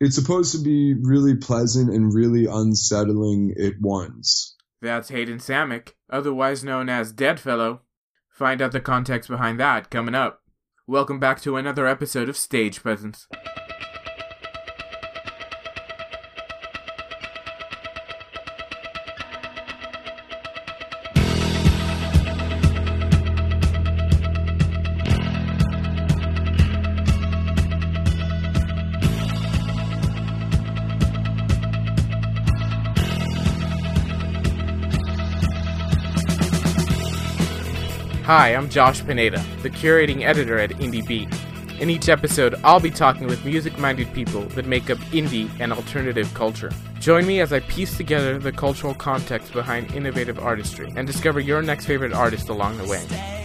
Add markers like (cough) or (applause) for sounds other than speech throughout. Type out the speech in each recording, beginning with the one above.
it's supposed to be really pleasant and really unsettling at once. That's Hayden Samick, otherwise known as Deadfellow. Find out the context behind that coming up. Welcome back to another episode of Stage Presence. Hi, I'm Josh Pineda, the curating editor at Indie Beat. In each episode, I'll be talking with music minded people that make up indie and alternative culture. Join me as I piece together the cultural context behind innovative artistry and discover your next favorite artist along the way.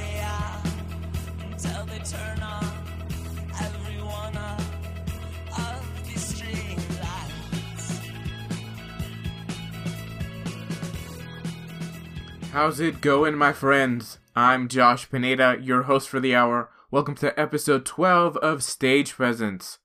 How's it going, my friends? I'm Josh Pineda, your host for the hour. Welcome to episode 12 of Stage Presence.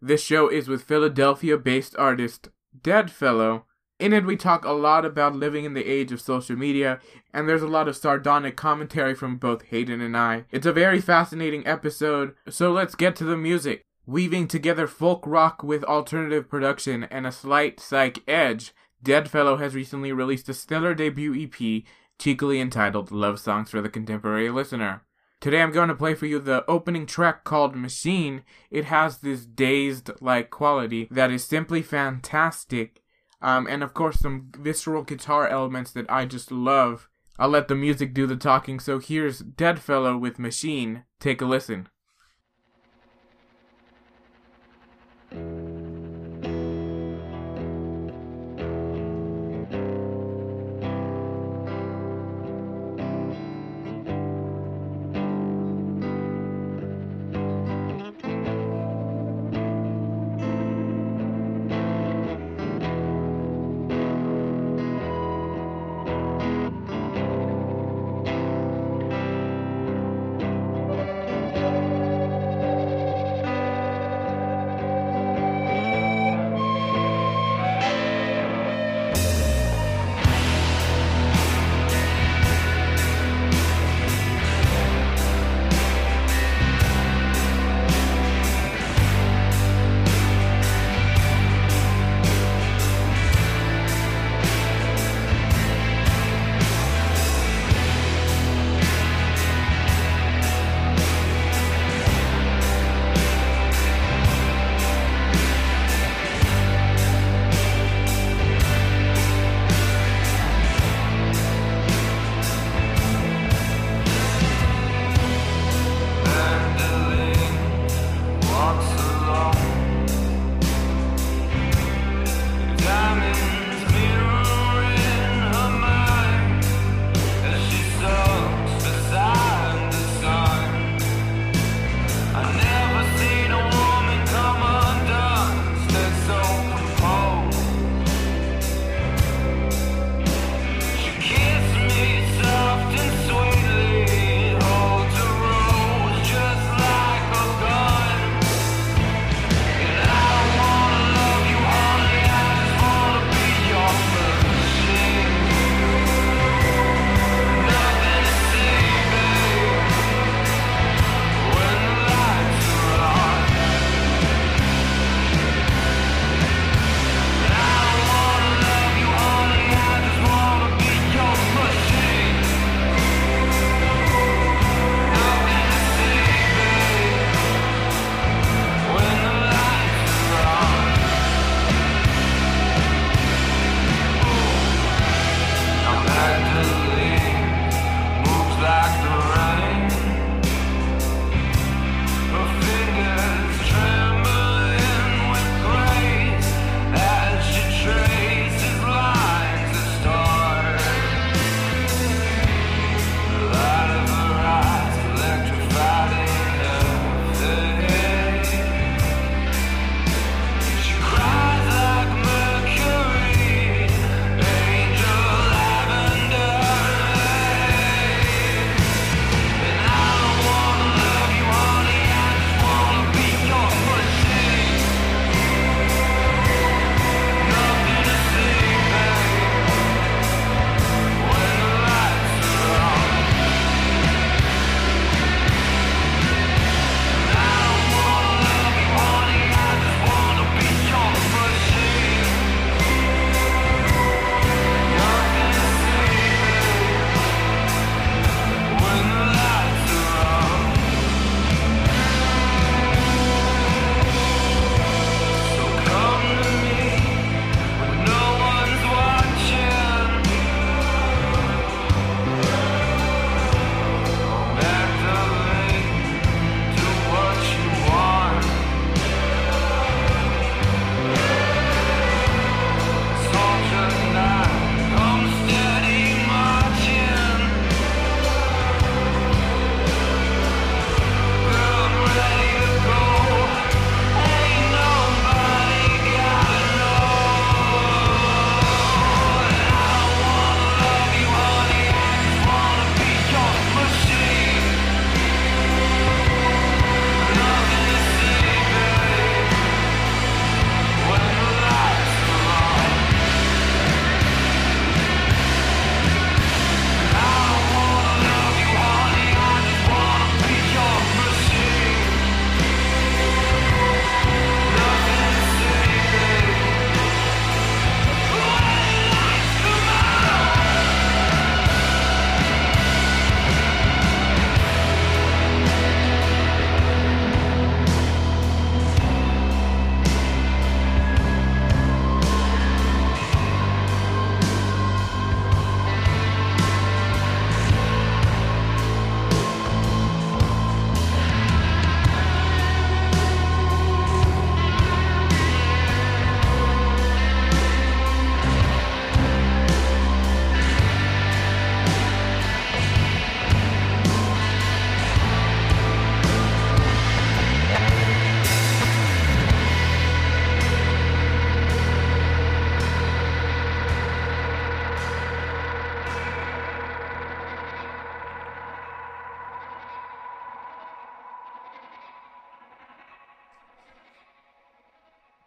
This show is with Philadelphia based artist Deadfellow. In it, we talk a lot about living in the age of social media, and there's a lot of sardonic commentary from both Hayden and I. It's a very fascinating episode, so let's get to the music. Weaving together folk rock with alternative production and a slight psych edge, Deadfellow has recently released a stellar debut EP cheekily entitled Love Songs for the Contemporary Listener. Today I'm going to play for you the opening track called Machine. It has this dazed like quality that is simply fantastic. Um, and of course, some visceral guitar elements that I just love. I'll let the music do the talking, so here's Deadfellow with Machine. Take a listen.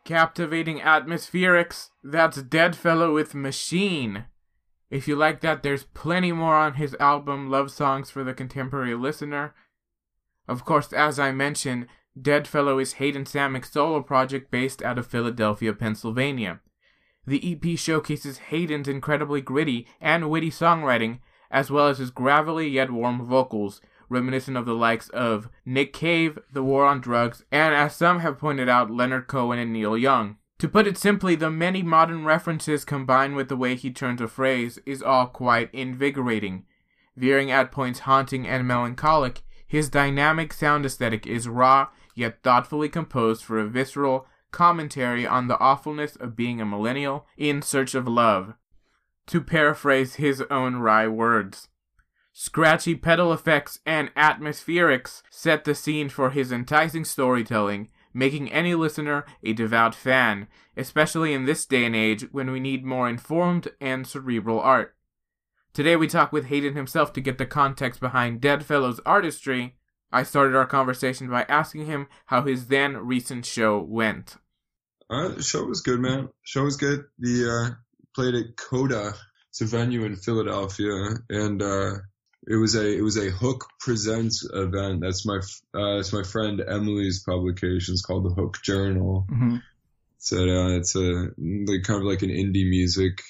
Captivating atmospherics. That's Deadfellow with Machine. If you like that, there's plenty more on his album Love Songs for the Contemporary Listener. Of course, as I mentioned, Deadfellow is Hayden Samick's solo project based out of Philadelphia, Pennsylvania. The EP showcases Hayden's incredibly gritty and witty songwriting, as well as his gravelly yet warm vocals, reminiscent of the likes of Nick Cave, The War on Drugs, and as some have pointed out, Leonard Cohen and Neil Young. To put it simply, the many modern references combined with the way he turns a phrase is all quite invigorating. Veering at points haunting and melancholic, his dynamic sound aesthetic is raw yet thoughtfully composed for a visceral commentary on the awfulness of being a millennial in search of love. To paraphrase his own wry words. Scratchy pedal effects and atmospherics set the scene for his enticing storytelling, making any listener a devout fan, especially in this day and age when we need more informed and cerebral art. Today we talk with Hayden himself to get the context behind Deadfellow's artistry. I started our conversation by asking him how his then recent show went. Uh, the show was good, man. Show was good. The uh, played at Coda. It's a venue in Philadelphia, and uh, it was a it was a Hook Presents event. That's my uh, it's my friend Emily's publication. It's called the Hook Journal. Mm-hmm. It's a uh, it's a like kind of like an indie music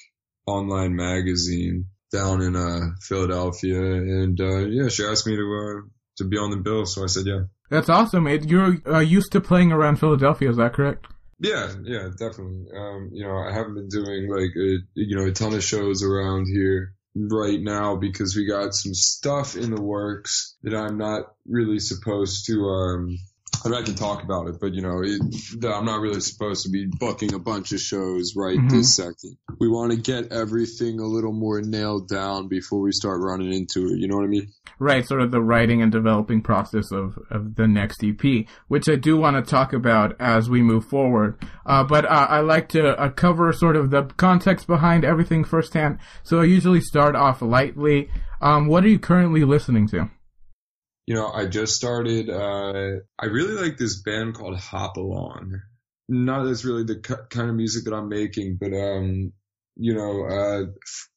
online magazine down in uh, Philadelphia, and uh, yeah, she asked me to uh, to be on the bill, so I said yeah. That's awesome. You're uh, used to playing around Philadelphia, is that correct? Yeah, yeah, definitely. Um, you know, I haven't been doing like a you know a ton of shows around here right now because we got some stuff in the works that I'm not really supposed to um I mean, I can talk about it, but you know, it, I'm not really supposed to be booking a bunch of shows right mm-hmm. this second. We want to get everything a little more nailed down before we start running into it. You know what I mean? Right, sort of the writing and developing process of, of the next EP, which I do want to talk about as we move forward. Uh, but uh, I like to uh, cover sort of the context behind everything firsthand. So I usually start off lightly. Um, what are you currently listening to? You know, I just started. Uh, I really like this band called Hop Along. Not that's really the kind of music that I'm making, but um, you know, uh,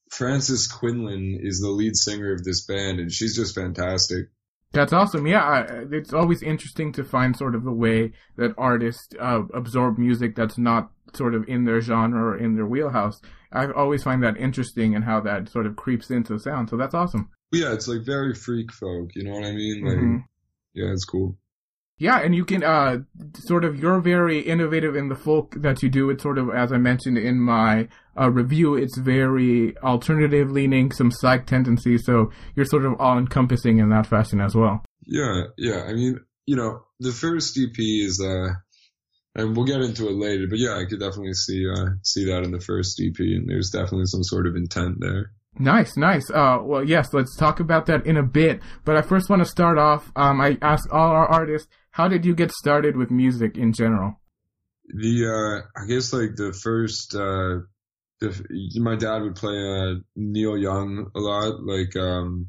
Frances Quinlan is the lead singer of this band, and she's just fantastic. That's awesome. Yeah, it's always interesting to find sort of the way that artists uh, absorb music that's not sort of in their genre or in their wheelhouse. I always find that interesting and how that sort of creeps into sound. So that's awesome yeah, it's like very freak folk. You know what I mean? Like, mm-hmm. yeah, it's cool. Yeah, and you can uh sort of you're very innovative in the folk that you do. It's sort of as I mentioned in my uh, review, it's very alternative leaning, some psych tendencies. So you're sort of all encompassing in that fashion as well. Yeah, yeah. I mean, you know, the first EP is uh, and we'll get into it later. But yeah, I could definitely see uh see that in the first EP, and there's definitely some sort of intent there. Nice, nice. Uh, well, yes, let's talk about that in a bit. But I first want to start off. Um, I ask all our artists, how did you get started with music in general? The, uh, I guess like the first, uh, the, my dad would play, uh, Neil Young a lot. Like, um,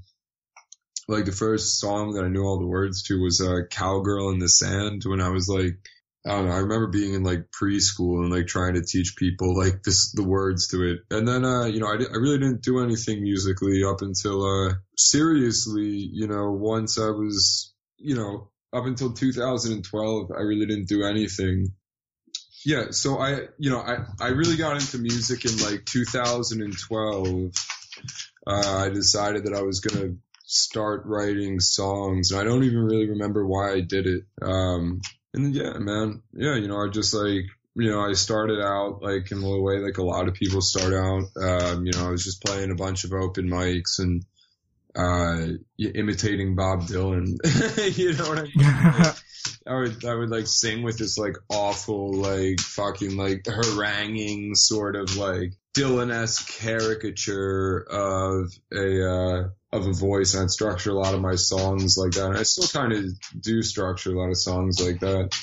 like the first song that I knew all the words to was, uh, Cowgirl in the Sand when I was like, I don't know. I remember being in like preschool and like trying to teach people like this the words to it. And then uh, you know, I, I really didn't do anything musically up until uh seriously, you know, once I was, you know, up until 2012, I really didn't do anything. Yeah, so I, you know, I I really got into music in like 2012. Uh, I decided that I was gonna start writing songs, and I don't even really remember why I did it. Um, and yeah, man, yeah, you know, I just like, you know, I started out like in the way like a lot of people start out. Um, you know, I was just playing a bunch of open mics and uh, imitating Bob Dylan. (laughs) you know what I mean? (laughs) I would I would like sing with this like awful like fucking like haranguing sort of like Dylan-esque caricature of a uh, of a voice, and I'd structure a lot of my songs like that. And I still kind of do structure a lot of songs like that.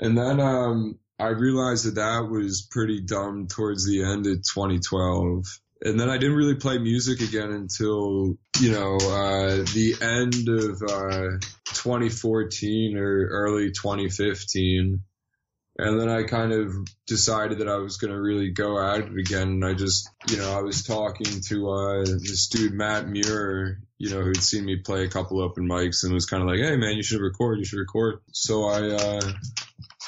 And then um, I realized that that was pretty dumb towards the end of 2012. And then I didn't really play music again until, you know, uh, the end of uh, 2014 or early 2015 And then I kind of decided that I was going to really go at it again. And I just, you know, I was talking to uh, this dude, Matt Muir, you know, who'd seen me play a couple open mics and was kind of like, hey, man, you should record, you should record. So I, uh,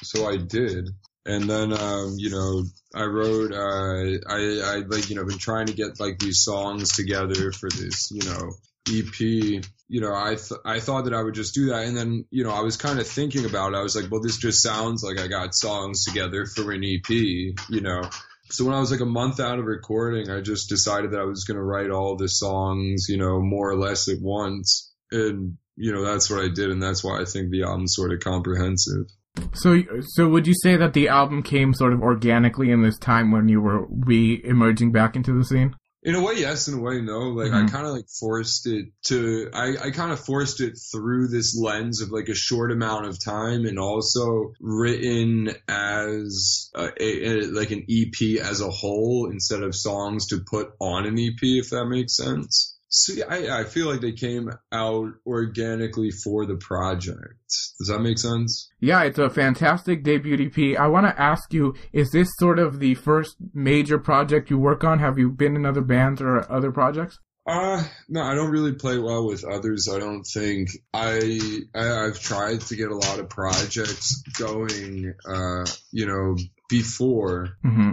so I did. And then, um, you know, I wrote, uh, I, I like, you know, been trying to get like these songs together for this, you know, EP, you know, I th- I thought that I would just do that, and then you know, I was kind of thinking about it. I was like, well, this just sounds like I got songs together for an EP, you know. So when I was like a month out of recording, I just decided that I was going to write all the songs, you know, more or less at once, and you know, that's what I did, and that's why I think the album's sort of comprehensive. So, so would you say that the album came sort of organically in this time when you were re-emerging back into the scene? In a way, yes. In a way, no. Like mm-hmm. I kind of like forced it to. I I kind of forced it through this lens of like a short amount of time, and also written as a, a, like an EP as a whole instead of songs to put on an EP, if that makes sense. See, I, I feel like they came out organically for the project. Does that make sense? Yeah, it's a fantastic debut EP. I want to ask you, is this sort of the first major project you work on? Have you been in other bands or other projects? Uh, no, I don't really play well with others. I don't think I, I have tried to get a lot of projects going, uh, you know, before. Mm-hmm.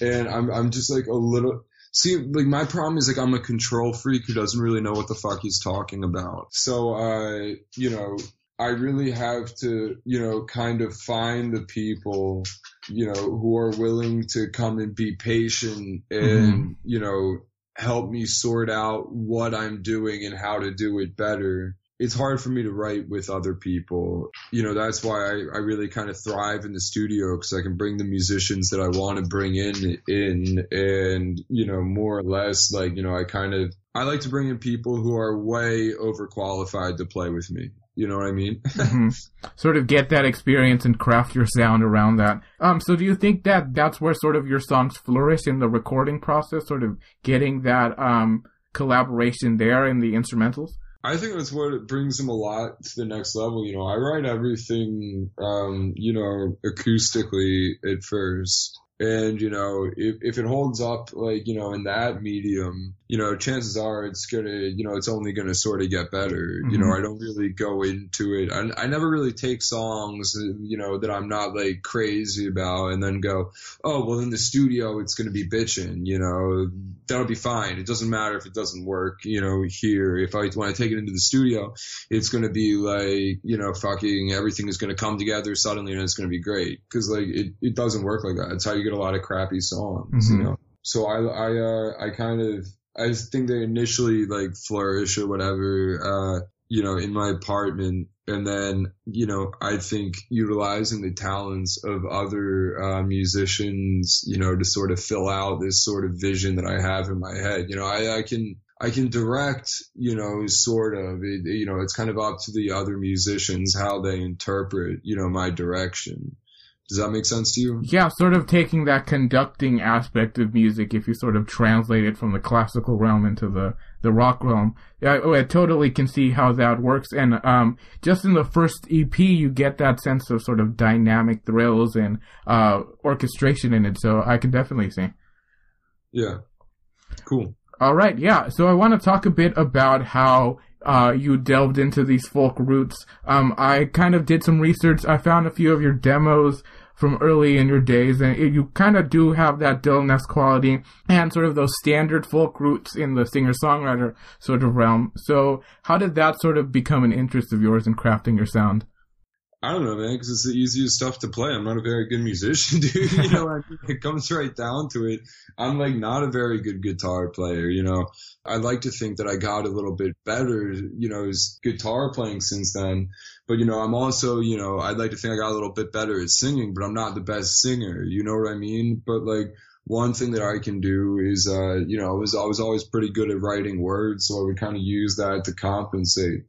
And I'm, I'm just like a little, See, like my problem is like I'm a control freak who doesn't really know what the fuck he's talking about. So, uh, you know, I really have to, you know, kind of find the people, you know, who are willing to come and be patient and, mm-hmm. you know, help me sort out what I'm doing and how to do it better it's hard for me to write with other people. You know, that's why I, I really kind of thrive in the studio because I can bring the musicians that I want to bring in, in, and, you know, more or less, like, you know, I kind of, I like to bring in people who are way overqualified to play with me. You know what I mean? (laughs) mm-hmm. Sort of get that experience and craft your sound around that. Um, so do you think that that's where sort of your songs flourish in the recording process, sort of getting that, um, collaboration there in the instrumentals? I think that's what it brings him a lot to the next level. You know, I write everything, um, you know, acoustically at first. And, you know, if, if it holds up, like, you know, in that medium, you know, chances are it's gonna, you know, it's only gonna sort of get better. Mm-hmm. You know, mm-hmm. I don't really go into it. I, I never really take songs, you know, that I'm not like crazy about and then go, oh, well, in the studio, it's gonna be bitching, you know, that'll be fine. It doesn't matter if it doesn't work, you know, here. If I want to take it into the studio, it's gonna be like, you know, fucking everything is gonna come together suddenly and it's gonna be great. Cause like it, it doesn't work like that. It's how you get a lot of crappy songs, mm-hmm. you know. So I, I, uh, I kind of, I think they initially like flourish or whatever, uh, you know, in my apartment. And then, you know, I think utilizing the talents of other uh, musicians, you know, to sort of fill out this sort of vision that I have in my head. You know, I, I can, I can direct, you know, sort of, it, you know, it's kind of up to the other musicians how they interpret, you know, my direction. Does that make sense to you? Yeah, sort of taking that conducting aspect of music, if you sort of translate it from the classical realm into the, the rock realm. I, I totally can see how that works. And um, just in the first EP, you get that sense of sort of dynamic thrills and uh, orchestration in it. So I can definitely see. Yeah. Cool. All right. Yeah. So I want to talk a bit about how uh, you delved into these folk roots. Um, I kind of did some research. I found a few of your demos from early in your days, and it, you kind of do have that Dylan esque quality and sort of those standard folk roots in the singer-songwriter sort of realm. So, how did that sort of become an interest of yours in crafting your sound? I don't know, man, because it's the easiest stuff to play. I'm not a very good musician, (laughs) dude. you know, (laughs) it comes right down to it. I'm like not a very good guitar player, you know. I like to think that I got a little bit better, you know, as guitar playing since then. But, you know, I'm also, you know, I'd like to think I got a little bit better at singing, but I'm not the best singer. You know what I mean? But like, one thing that I can do is, uh, you know, I was, I was always pretty good at writing words, so I would kind of use that to compensate.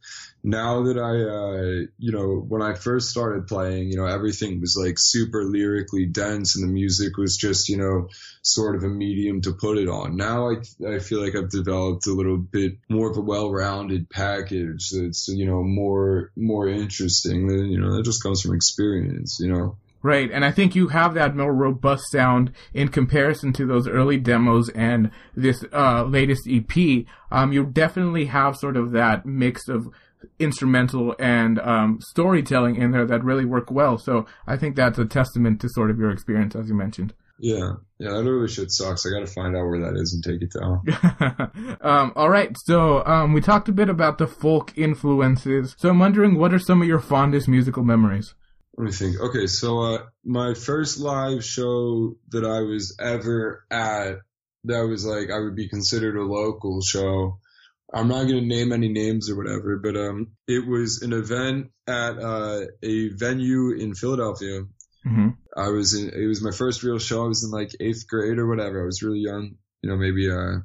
Now that I, uh, you know, when I first started playing, you know, everything was like super lyrically dense and the music was just, you know, sort of a medium to put it on. Now I, I feel like I've developed a little bit more of a well-rounded package that's, you know, more, more interesting. You know, that just comes from experience, you know. Right, and I think you have that more robust sound in comparison to those early demos and this uh, latest EP. Um, you definitely have sort of that mix of instrumental and um, storytelling in there that really work well. So I think that's a testament to sort of your experience, as you mentioned. Yeah, yeah, that really shit sucks. I got to find out where that is and take it down. (laughs) um, all right, so um, we talked a bit about the folk influences. So I'm wondering, what are some of your fondest musical memories? Let me think. Okay, so uh, my first live show that I was ever at, that was like I would be considered a local show. I'm not gonna name any names or whatever, but um, it was an event at uh, a venue in Philadelphia. Mm-hmm. I was in. It was my first real show. I was in like eighth grade or whatever. I was really young. You know, maybe uh,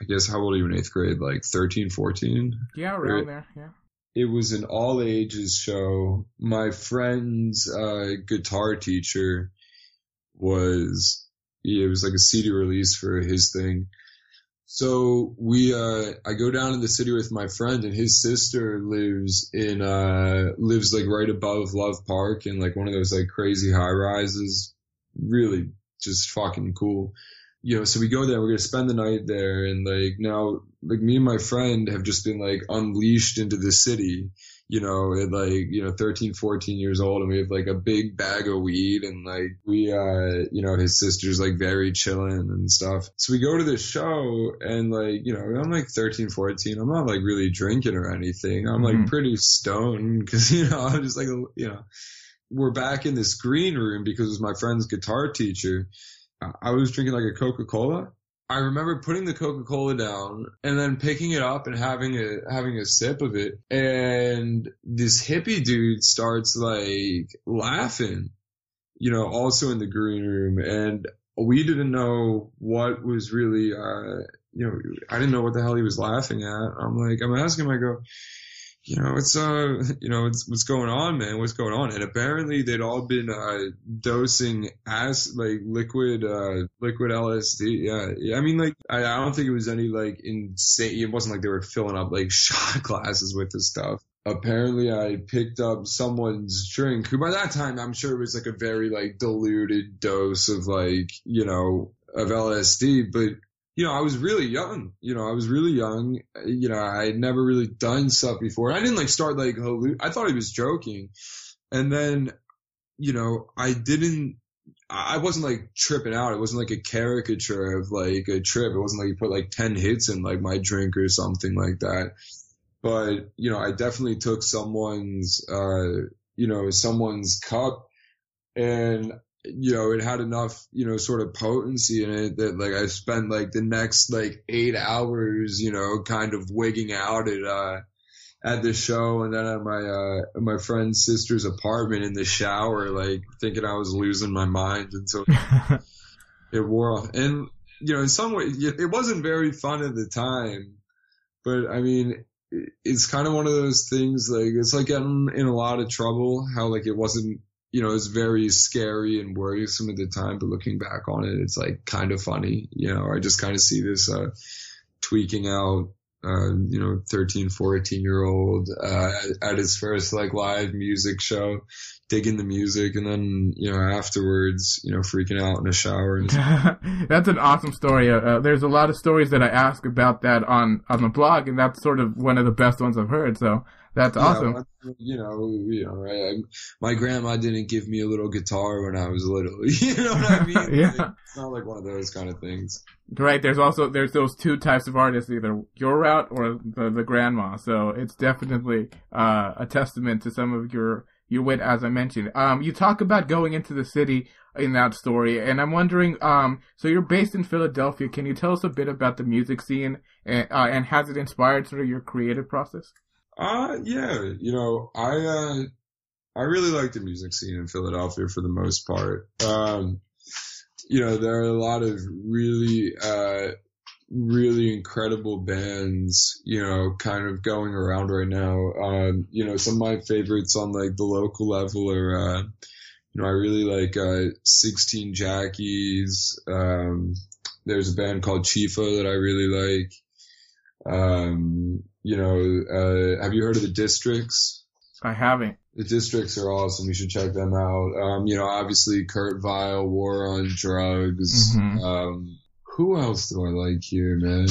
I guess how old are you in eighth grade? Like 13, 14? Yeah, around right? there. Yeah it was an all ages show. My friend's uh, guitar teacher was it was like a CD release for his thing. So we uh I go down to the city with my friend and his sister lives in uh lives like right above Love Park in like one of those like crazy high rises. Really just fucking cool you know, so we go there, we're gonna spend the night there, and like now, like me and my friend have just been like unleashed into the city, you know, at like, you know, 13, 14 years old, and we have like a big bag of weed, and like we, uh, you know, his sister's like very chilling and stuff. So we go to this show, and like, you know, I'm like 13, 14, I'm not like really drinking or anything, I'm like mm-hmm. pretty stoned, because, (laughs) you know, I'm just like, you know, we're back in this green room because it was my friend's guitar teacher I was drinking like a Coca Cola. I remember putting the Coca Cola down and then picking it up and having a having a sip of it, and this hippie dude starts like laughing, you know, also in the green room, and we didn't know what was really, uh, you know, I didn't know what the hell he was laughing at. I'm like, I'm asking him, I go, you know, it's uh, (laughs) you know, it's what's going on, man. What's going on? And apparently they'd all been uh dosing as like liquid uh liquid LSD. Yeah. I mean, like I, I don't think it was any like insane. It wasn't like they were filling up like (laughs) shot glasses with this stuff. Apparently, I picked up someone's drink, who by that time I'm sure it was like a very like diluted dose of like you know of LSD, but you know, I was really young. You know, I was really young. You know, I had never really done stuff before. I didn't like start like halluc- I thought he was joking, and then, you know, I didn't. I wasn't like tripping out. It wasn't like a caricature of like a trip. It wasn't like you put like ten hits in like my drink or something like that. But you know, I definitely took someone's, uh, you know, someone's cup, and you know, it had enough, you know, sort of potency in it that like I spent like the next like eight hours, you know, kind of wigging out at uh at the show and then at my uh my friend's sister's apartment in the shower, like thinking I was losing my mind until (laughs) it wore off. And you know, in some way, it wasn't very fun at the time, but I mean, it's kind of one of those things like it's like getting in a lot of trouble. How like it wasn't you know, it's very scary and worrisome at the time, but looking back on it, it's like kind of funny. You know, I just kind of see this, uh, tweaking out, uh, you know, 13, 14 year old, uh, at his first like live music show, digging the music and then, you know, afterwards, you know, freaking out in a shower. (laughs) that's an awesome story. Uh, uh, there's a lot of stories that I ask about that on, on the blog and that's sort of one of the best ones I've heard. So that's awesome. you know, you know, right? I, my grandma didn't give me a little guitar when I was little. (laughs) You know what I mean? (laughs) yeah. Like, it's not like one of those kind of things. Right. There's also there's those two types of artists, either your route or the, the grandma. So it's definitely uh, a testament to some of your your wit, as I mentioned. Um, you talk about going into the city in that story, and I'm wondering. Um, so you're based in Philadelphia. Can you tell us a bit about the music scene, and, uh, and has it inspired sort of your creative process? Uh, yeah, you know, I, uh, I really like the music scene in Philadelphia for the most part. Um, you know, there are a lot of really, uh, really incredible bands, you know, kind of going around right now. Um, you know, some of my favorites on like the local level are, uh, you know, I really like, uh, 16 Jackies. Um, there's a band called Chifa that I really like. Um, you know, uh, have you heard of the districts? I haven't. The districts are awesome. You should check them out. Um, you know, obviously Kurt Vile, War on Drugs. Mhm. Um, who else do I like here, man?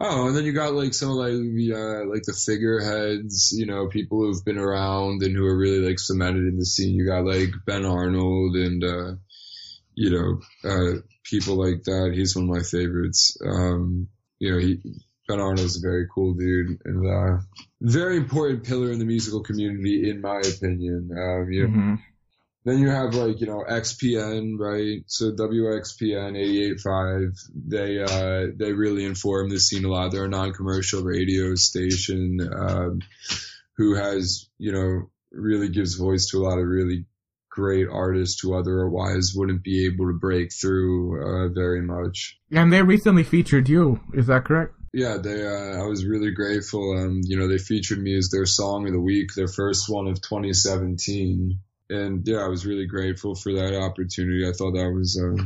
Oh, and then you got like some of like the uh, like the figureheads, you know, people who've been around and who are really like cemented in the scene. You got like Ben Arnold and uh, you know uh, people like that. He's one of my favorites. Um, you know, he Ben Arnold's a very cool dude and uh, very important pillar in the musical community, in my opinion. Um, you know, Mhm. then you have like, you know, XPN, right? So WXPN 88.5, they, uh, they really inform the scene a lot. They're a non-commercial radio station, um, who has, you know, really gives voice to a lot of really great artists who otherwise wouldn't be able to break through, uh, very much. And they recently featured you. Is that correct? Yeah, they, uh, I was really grateful. Um, you know, they featured me as their song of the week, their first one of 2017. And yeah, I was really grateful for that opportunity. I thought that was, uh,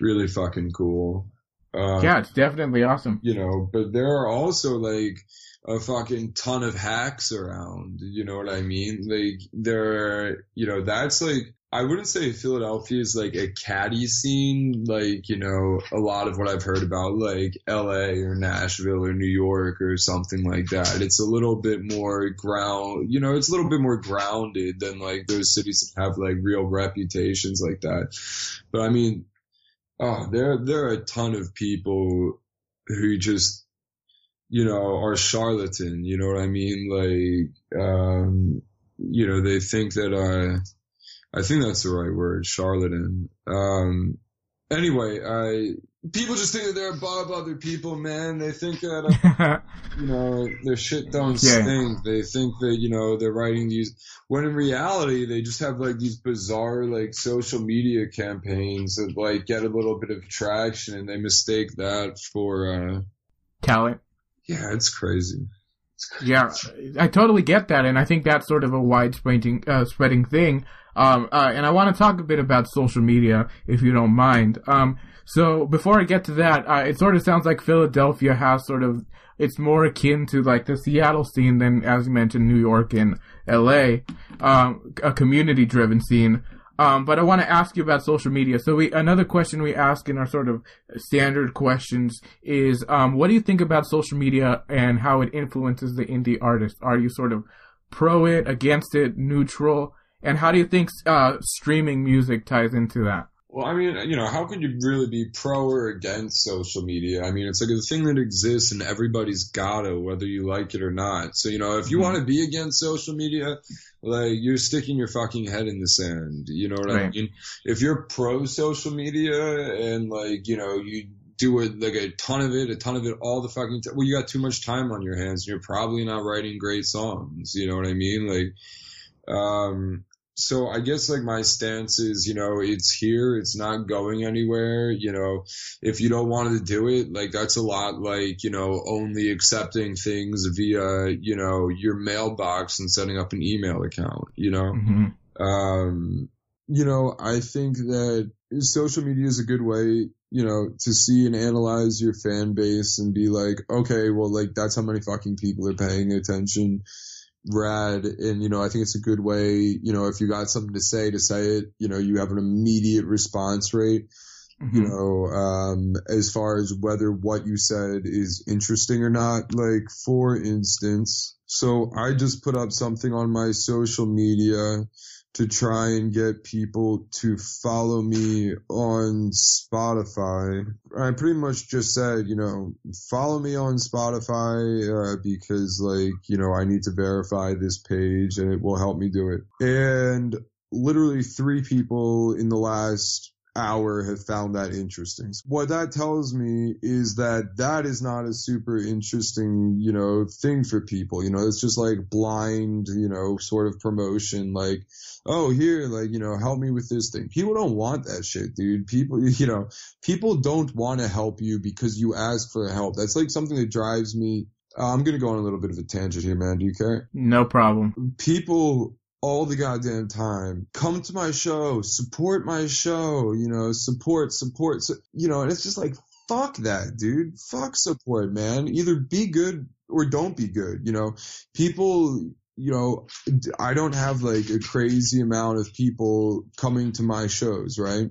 really fucking cool. Uh, yeah, it's definitely awesome. you know, but there are also like a fucking ton of hacks around, you know what I mean? Like there, you know, that's like, I wouldn't say Philadelphia is like a caddy scene, like, you know, a lot of what I've heard about like LA or Nashville or New York or something like that. It's a little bit more ground, you know, it's a little bit more grounded than like those cities that have like real reputations like that. But I mean, oh, there, there are a ton of people who just, you know, are charlatan, you know what I mean? Like, um, you know, they think that, uh, I think that's the right word, charlatan. Um, anyway, I, people just think that they're above other people, man. They think that, uh, (laughs) you know, their shit don't Yeah. stink. They think that, you know, they're writing these, when in reality, they just have like these bizarre, like social media campaigns that like get a little bit of traction and they mistake that for, uh, Talent. yeah, it's crazy. Yeah, I totally get that, and I think that's sort of a widespreading uh, spreading thing. Um, uh, and I want to talk a bit about social media, if you don't mind. Um, so before I get to that, uh, it sort of sounds like Philadelphia has sort of it's more akin to like the Seattle scene than, as you mentioned, New York and L.A. Um, a community-driven scene. Um, but I want to ask you about social media. So we another question we ask in our sort of standard questions is, um, what do you think about social media and how it influences the indie artist? Are you sort of pro it, against it, neutral? And how do you think uh, streaming music ties into that? Well, I mean, you know, how could you really be pro or against social media? I mean, it's like a thing that exists and everybody's got it, whether you like it or not. So, you know, if you Mhm. want to be against social media, like you're sticking your fucking head in the sand. You know what I mean? If you're pro social media and like, you know, you do it like a ton of it, a ton of it all the fucking time. Well, you got too much time on your hands and you're probably not writing great songs. You know what I mean? Like, um, so I guess like my stance is, you know, it's here, it's not going anywhere. You know, if you don't want to do it, like that's a lot like, you know, only accepting things via, you know, your mailbox and setting up an email account, you know? Mm-hmm. Um, you know, I think that social media is a good way, you know, to see and analyze your fan base and be like, okay, well, like that's how many fucking people are paying attention. Rad. And, you know, I think it's a good way, you know, if you got something to say, to say it, you know, you have an immediate response rate you know, um, as far as whether what you said is interesting or not. Like, for instance, so I just put up something on my social media to try and get people to follow me on Spotify. I pretty much just said, you know, follow me on Spotify, uh, because like, you know, I need to verify this page and it will help me do it. And literally three people in the last hour have found that interesting. What that tells me is that that is not a super interesting, you know, thing for people. You know, it's just like blind, you know, sort of promotion. Like, oh, here, like, you know, help me with this thing. People don't want that shit, dude. People, (laughs) you know, people don't want to help you because you ask for help. That's like something that drives me. Uh, I'm gonna go on a little bit of a tangent here, man. Do you care? No problem. people all the goddamn time come to my show, support my show, you know, support, support, su- you know, and it's just like, fuck that, dude. Fuck support, man. Either be good or don't be good, you know. People, you know, I don't have like a crazy amount of people coming to my shows, right?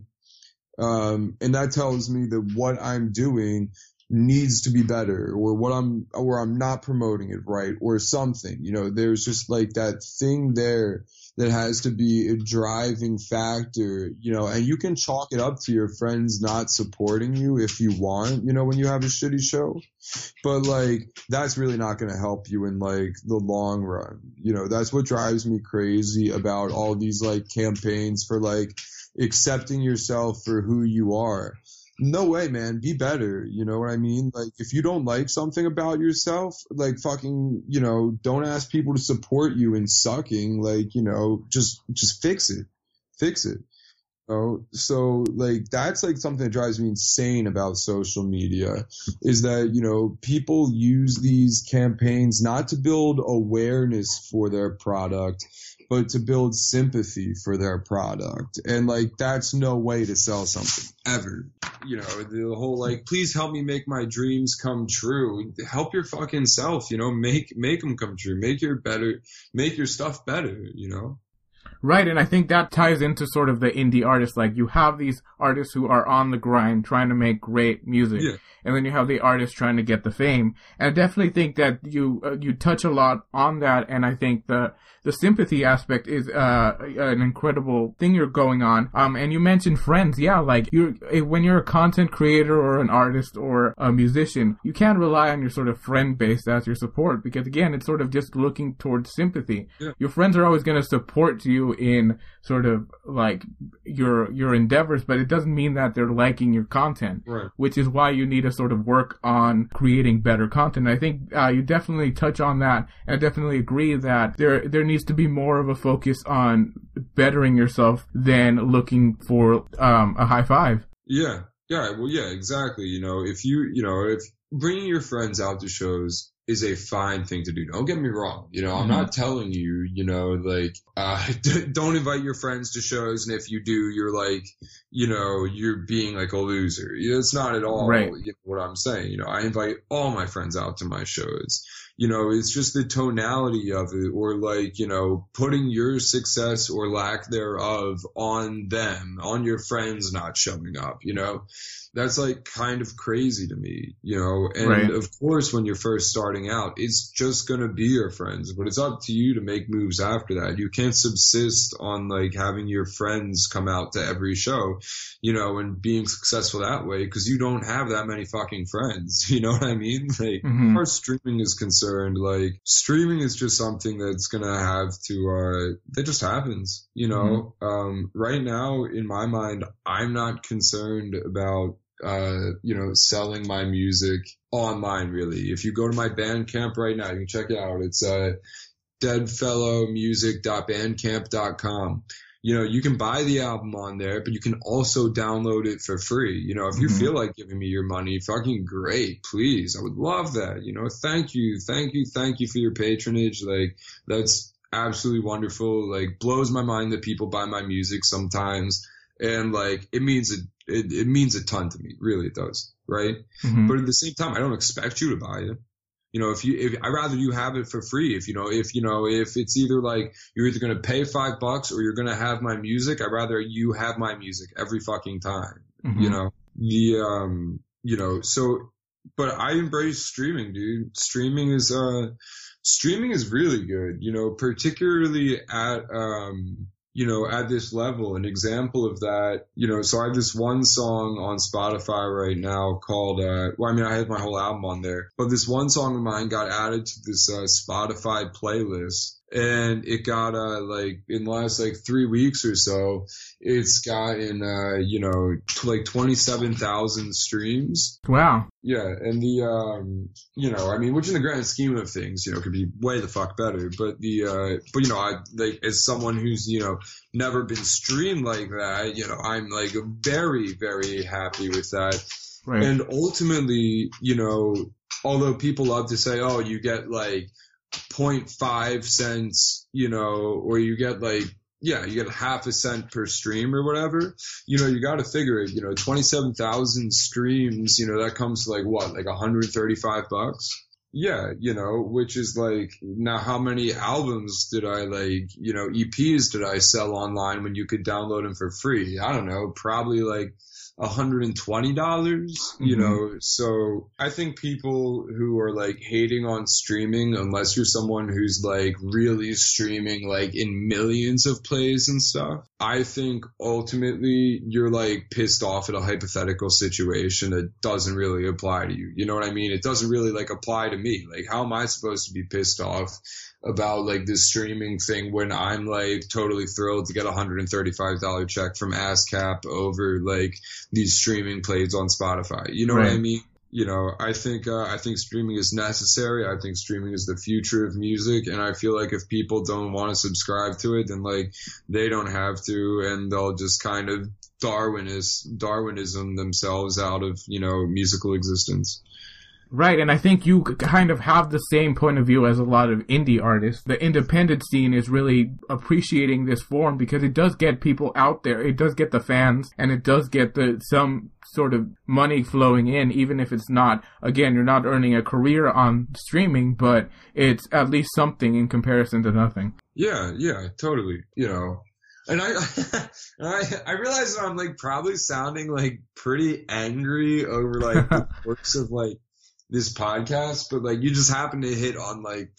Um, and that tells me that what I'm doing needs to be better or what I'm, or I'm not promoting it right or something, you know, there's just like that thing there that has to be a driving factor, you know, and you can chalk it up to your friends not supporting you if you want, you know, when you have a shitty show. But like, that's really not going to help you in like the long run. You know, that's what drives me crazy about all these like campaigns for like accepting yourself for who you are no way, man. Be better. You know what I mean? Like, if you don't like something about yourself, like fucking, you know, don't ask people to support you in sucking. Like, you know, just, just fix it. Fix it. You know? So, like, that's like something that drives me insane about social media is that, you know, people use these campaigns not to build awareness for their product, but to build sympathy for their product. And like, that's no way to sell something ever. You know, the whole like, please help me make my dreams come true. Help your fucking self, you know, make, make them come true. Make your better, make your stuff better, you know? Right, and I think that ties into sort of the indie artist. Like you have these artists who are on the grind trying to make great music, yeah. and then you have the artists trying to get the fame. And I definitely think that you uh, you touch a lot on that, and I think the the sympathy aspect is uh, an incredible thing you're going on. Um, and you mentioned friends, yeah, like you when you're a content creator or an artist or a musician, you can't rely on your sort of friend base as your support because again, it's sort of just looking towards sympathy. Yeah. Your friends are always going to support you in sort of like your your endeavors, but it doesn't mean that they're liking your content. Right. Which is why you need to sort of work on creating better content. I think uh, you definitely touch on that, and I definitely agree that there there needs to be more of a focus on bettering yourself than looking for um, a high five. Yeah. Yeah, well, yeah, exactly. You know, if you, you know, if bringing your friends out to shows is a fine thing to do. Don't get me wrong. You know, I'm mm-hmm. not telling you, you know, like, uh, (laughs) don't invite your friends to shows. And if you do, you're like, you know, you're being like a loser. It's not at all right. you know, what I'm saying. You know, I invite all my friends out to my shows. You know, it's just the tonality of it or like, you know, putting your success or lack thereof on them, on your friends not showing up, you know? That's like kind of crazy to me, you know. And right. of course, when you're first starting out, it's just gonna be your friends, but it's up to you to make moves after that. You can't subsist on like having your friends come out to every show, you know, and being successful that way because you don't have that many fucking friends. (laughs) You know what I mean? Like, mm-hmm. as far as streaming is concerned, like streaming is just something that's gonna have to, uh, that just happens, you know. Mm-hmm. Um, right now, in my mind, I'm not concerned about uh, you know, selling my music online really. If you go to my Bandcamp right now, you can check it out. It's uh, deadfellowmusic.bandcamp.com. You know, you can buy the album on there, but you can also download it for free. You know, if you mm-hmm. feel like giving me your money, fucking great, please. I would love that. You know, thank you, thank you, thank you for your patronage. Like, that's absolutely wonderful. Like, blows my mind that people buy my music sometimes and like it means it, it, it means a ton to me. Really, it does. Right. Mm-hmm. But at the same time, I don't expect you to buy it. You know, if you, if I rather you have it for free. If you know, if you know, if it's either like you're either going to pay five bucks or you're going to have my music, I'd rather you have my music every fucking time. Mm-hmm. You know, the um, you know, so, but I embrace streaming, dude. Streaming is uh, streaming is really good. You know, particularly at um you know, at this level, an example of that, you know, so I have this one song on Spotify right now called, uh, well, I mean, I have my whole album on there, but this one song of mine got added to this, uh, Spotify playlist and it got uh like in the last like three weeks or so it's gotten uh you know t- like 27,000 streams. Wow. Yeah and the um you know i mean which in the grand scheme of things you know could be way the fuck better but the uh but you know i like as someone who's you know never been streamed like that you know i'm like very very happy with that. Right. And ultimately you know although people love to say oh you get like 0.5 cents, you know, or you get like, yeah, you get half a cent per stream or whatever, you know, you got to figure it, you know, 27,000 streams, you know, that comes to like what, like 135 bucks? Yeah, you know, which is like now how many albums did I like, you know, EPs did I sell online when you could download them for free? I don't know, probably like $120, dollars you Mhm. know. So I think people who are like hating on streaming, unless you're someone who's like really streaming like in millions of plays and stuff, I think ultimately you're like pissed off at a hypothetical situation that doesn't really apply to you. You know what I mean? It doesn't really like apply to me. Like how am I supposed to be pissed off about like this streaming thing when I'm like totally thrilled to get a $135 check from ASCAP over like these streaming plays on Spotify. You know what I mean? You know, I think uh, I think streaming is necessary. I think streaming is the future of music, and I feel like if people don't want to subscribe to it, then like they don't have to, and they'll just kind of Darwinist Darwinism themselves out of you know musical existence. Right, and I think you kind of have the same point of view as a lot of indie artists. The independent scene is really appreciating this form because it does get people out there. It does get the fans, and it does get the some sort of money flowing in, even if it's not. Again, you're not earning a career on streaming, but it's at least something in comparison to nothing. Yeah, yeah, totally. You know, and I, (laughs) I, I realize that I'm like probably sounding like pretty angry over like the (laughs) works of like this podcast, but like you just happen to hit on like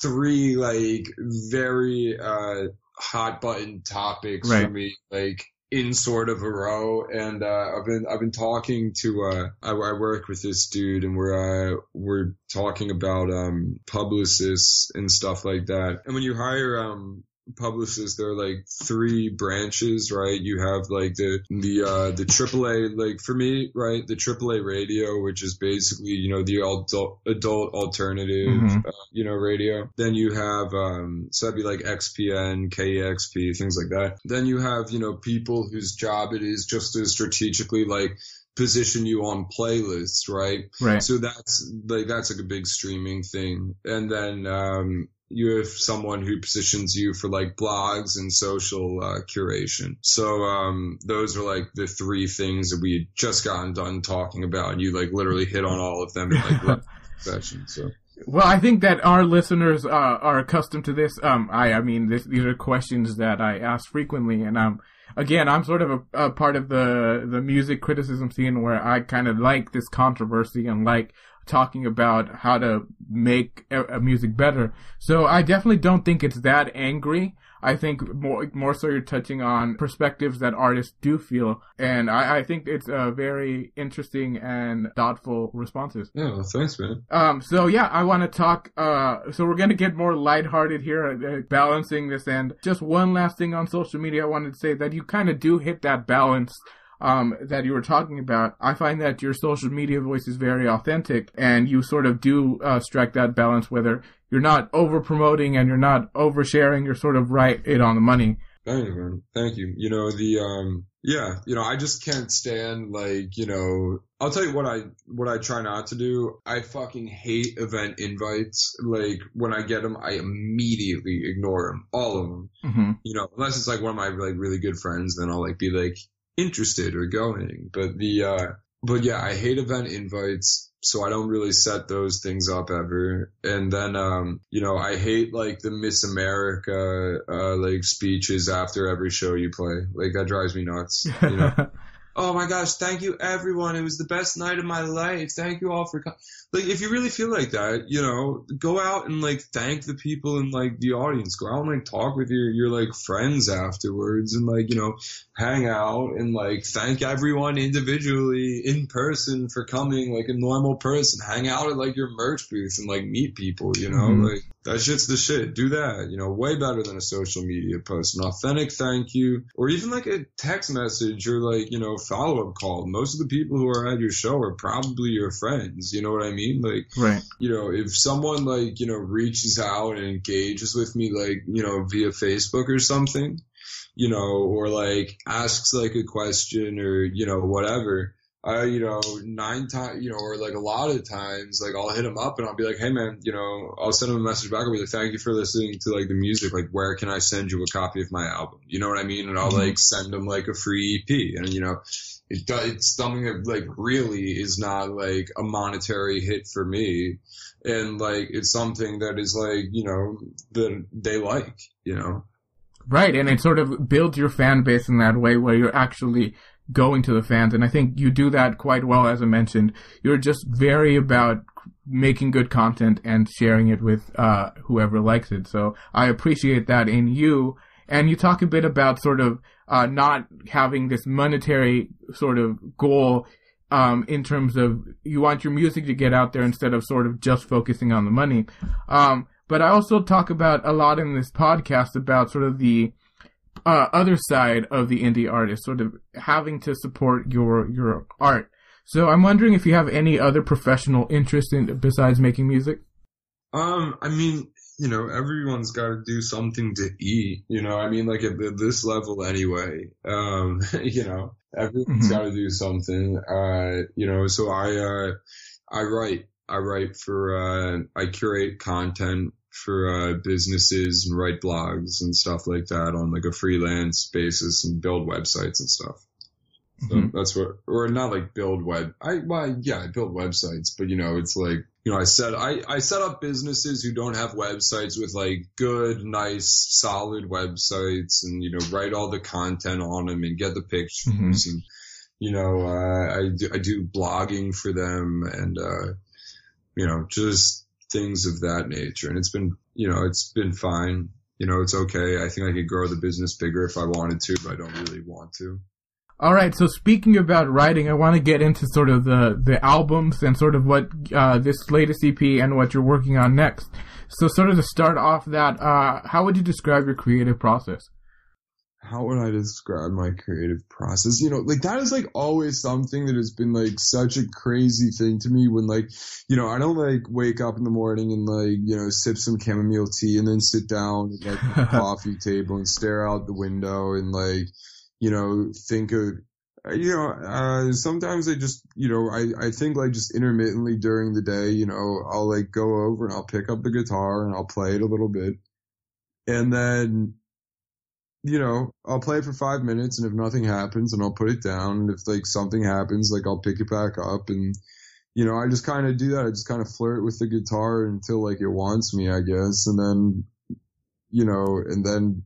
three like very uh hot button topics for me, like in sort of a row. And uh, I've been I've been talking to uh I, I work with this dude, and we're uh we're talking about um publicists and stuff like that. And when you hire um publicists there are like three branches right? You have like the the uh the AAA like for me right the AAA radio which is basically you know the adult adult alternative Mhm. uh, you know radio. Then you have um so that'd be like XPN KEXP things like that. Then you have you know people whose job it is just to strategically like position you on playlists right Right. so that's like that's like a big streaming thing. And then um you have someone who positions you for like blogs and social uh, curation. So um those are like the three things that we had just gotten done talking about. And you like literally hit on all of them in like one (laughs) session. So Well, I think that our listeners uh, are accustomed to this. Um, I, I mean, this, these are questions that I ask frequently, and um, again, I'm sort of a, a part of the the music criticism scene where I kind of like this controversy and like talking about how to make a, a music better. So I definitely don't think it's that angry. I think more more so you're touching on perspectives that artists do feel, and I, I think it's a very interesting and thoughtful responses. yeah, well, thanks, man. Um, so yeah, I want to talk, uh, so we're gonna get more lighthearted here, uh, balancing this end. Just one last thing on social media, I wanted to say that you kind of do hit that balance, um, that you were talking about. I find that your social media voice is very authentic and you sort of do, uh, strike that balance whether you're not over promoting and you're not oversharing, you're sort of right it on the money. Thank you, man. Thank you. You know, the, um, yeah, you know, I just can't stand like, you know, I'll tell you what I, what I try not to do. I fucking hate event invites. Like when I get them, I immediately ignore them, all of them, hmm you know, unless it's like one of my like really good friends, then I'll like be like interested or going. But the, uh, but yeah, I hate event invites. So I don't really set those things up ever. And then, um, you know, I hate like the Miss America, uh, like speeches after every show you play. Like that drives me nuts. You know? (laughs) oh my gosh, thank you everyone. It was the best night of my life. Thank you all for coming. Like, if you really feel like that, you know, go out and like thank the people in like the audience. Go out and like talk with your, your like friends afterwards and like, you know, hang out and like thank everyone individually in person for coming like a normal person. Hang out at like your merch booth and like meet people, you know, Mhm. like that shit's the shit. Do that, you know, way better than a social media post. An authentic thank you or even like a text message or like, you know, follow up call. Most of the people who are at your show are probably your friends. You know what I mean? Like, right. you know, if someone like, you know, reaches out and engages with me, like, you know, via Facebook or something, you know, or like asks like a question or, you know, whatever, I, you know, nine times, you know, or like a lot of times, like I'll hit him up and I'll be like, hey man, you know, I'll send him a message back. I'll be like, thank you for listening to like the music. Like, where can I send you a copy of my album? You know what I mean? And I'll like mm-hmm. send him like a free EP and, you know, it does, it's something that like really is not like a monetary hit for me. And like, it's something that is like, you know, that they like, you know? Right. And it sort of builds your fan base in that way where you're actually going to the fans. And I think you do that quite well, as I mentioned. You're just very about making good content and sharing it with, uh, whoever likes it. So I appreciate that in you. And you talk a bit about sort of, uh, not having this monetary sort of goal um, in terms of you want your music to get out there instead of sort of just focusing on the money. Um, but I also talk about a lot in this podcast about sort of the uh, other side of the indie artist, sort of having to support your your art. So I'm wondering if you have any other professional interest in besides making music. Um, I mean, you know, everyone's got to do something to eat. You know, I mean, like at this level anyway. Um, (laughs) you know, everyone's mm-hmm. got to do something. Uh, you know, so I, uh, I write. I write for. Uh, I curate content for uh, businesses and write blogs and stuff like that on like a freelance basis and build websites and stuff. So mm-hmm. that's what, or not like build web. I, well, yeah, I build websites, but you know, it's like, you know, I set, I, I set up businesses who don't have websites with like good, nice, solid websites and, you know, write all the content on them and get the pictures mm-hmm. and, you know, uh, I do, I do blogging for them and, uh, you know, just things of that nature. And it's been, you know, it's been fine. You know, it's okay. I think I could grow the business bigger if I wanted to, but I don't really want to. All right. So speaking about writing, I want to get into sort of the the albums and sort of what uh, this latest EP and what you're working on next. So sort of to start off that, uh, how would you describe your creative process? How would I describe my creative process? You know, like that is like always something that has been like such a crazy thing to me when like, you know, I don't like wake up in the morning and like, you know, sip some chamomile tea and then sit down at like a (laughs) coffee table and stare out the window and like, you know, think of, you know, uh, sometimes I just, you know, I, I think like just intermittently during the day, you know, I'll like go over and I'll pick up the guitar and I'll play it a little bit. And then, you know, I'll play for five minutes and if nothing happens and I'll put it down. And if like something happens, like I'll pick it back up and, you know, I just kind of do that. I just kind of flirt with the guitar until like it wants me, I guess. And then, you know, and then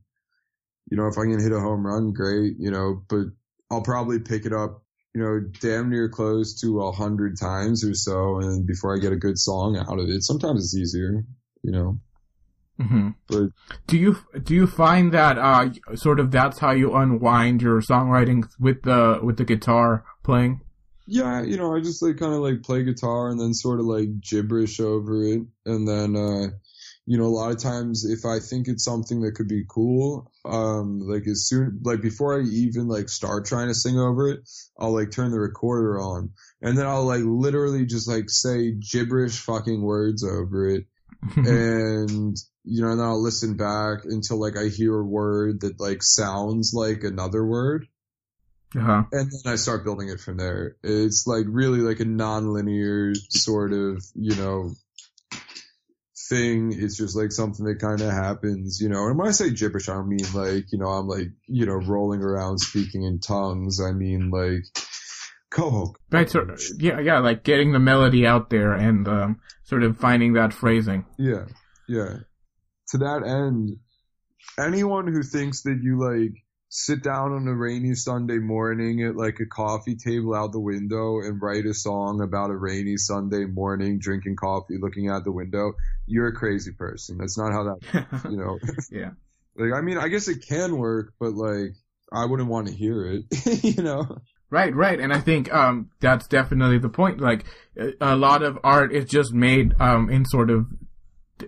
you know, if I can hit a home run, great, you know, but I'll probably pick it up, you know, damn near close to a hundred times or so. And before I get a good song out of it, sometimes it's easier, you know. Mm-hmm. But do you do you find that uh sort of that's how you unwind your songwriting with the with the guitar playing? Yeah, you know, I just like kind of like play guitar and then sort of like gibberish over it, and then uh you know, a lot of times if I think it's something that could be cool, um, like as soon, like before I even like start trying to sing over it, I'll like turn the recorder on and then I'll like literally just like say gibberish fucking words over it. (laughs) and, you know, and then I'll listen back until like I hear a word that like sounds like another word. Uh-huh. And then I start building it from there. It's like really like a non-linear sort of, you know, thing. It's just like something that kind of happens, you know. And when I say gibberish, I don't mean like, you know, I'm like, you know, rolling around speaking in tongues. I mean like, Kohok. Right, so, yeah, yeah, like getting the melody out there and um, sort of finding that phrasing. Yeah, yeah. To that end, anyone who thinks that you like sit down on a rainy Sunday morning at like a coffee table out the window and write a song about a rainy Sunday morning drinking coffee looking out the window, you're a crazy person. That's not how that, you know. (laughs) yeah. (laughs) Like, I mean, I guess it can work, but like, I wouldn't want to hear it, (laughs) you know? Right, right. And I think, um, that's definitely the point. Like, a lot of art is just made, um, in sort of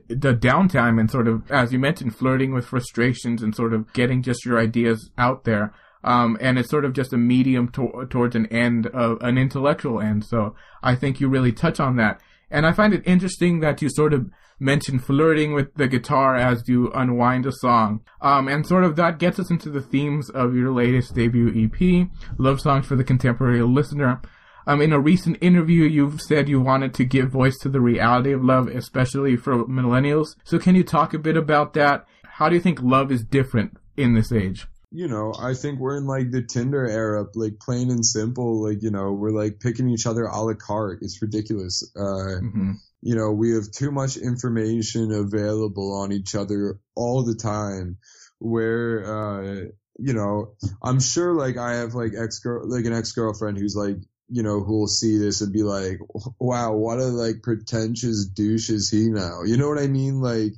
the downtime and sort of, as you mentioned, flirting with frustrations and sort of getting just your ideas out there. Um, and it's sort of just a medium to- towards an end of an intellectual end. So I think you really touch on that. And I find it interesting that you sort of mention flirting with the guitar as you unwind a song. Um, and sort of that gets us into the themes of your latest debut EP, Love Songs for the Contemporary Listener. Um, in a recent interview, you've said you wanted to give voice to the reality of love, especially for millennials. So can you talk a bit about that? How do you think love is different in this age? you know, I think we're in like the Tinder era, like plain and simple. Like, you know, we're like picking each other a la carte. It's ridiculous. Uh, hmm you know, we have too much information available on each other all the time where, uh, you know, I'm sure like I have like ex girl, like an ex girlfriend who's like, you know, who will see this and be like, wow, what a like pretentious douche is he now? You know what I mean? Like,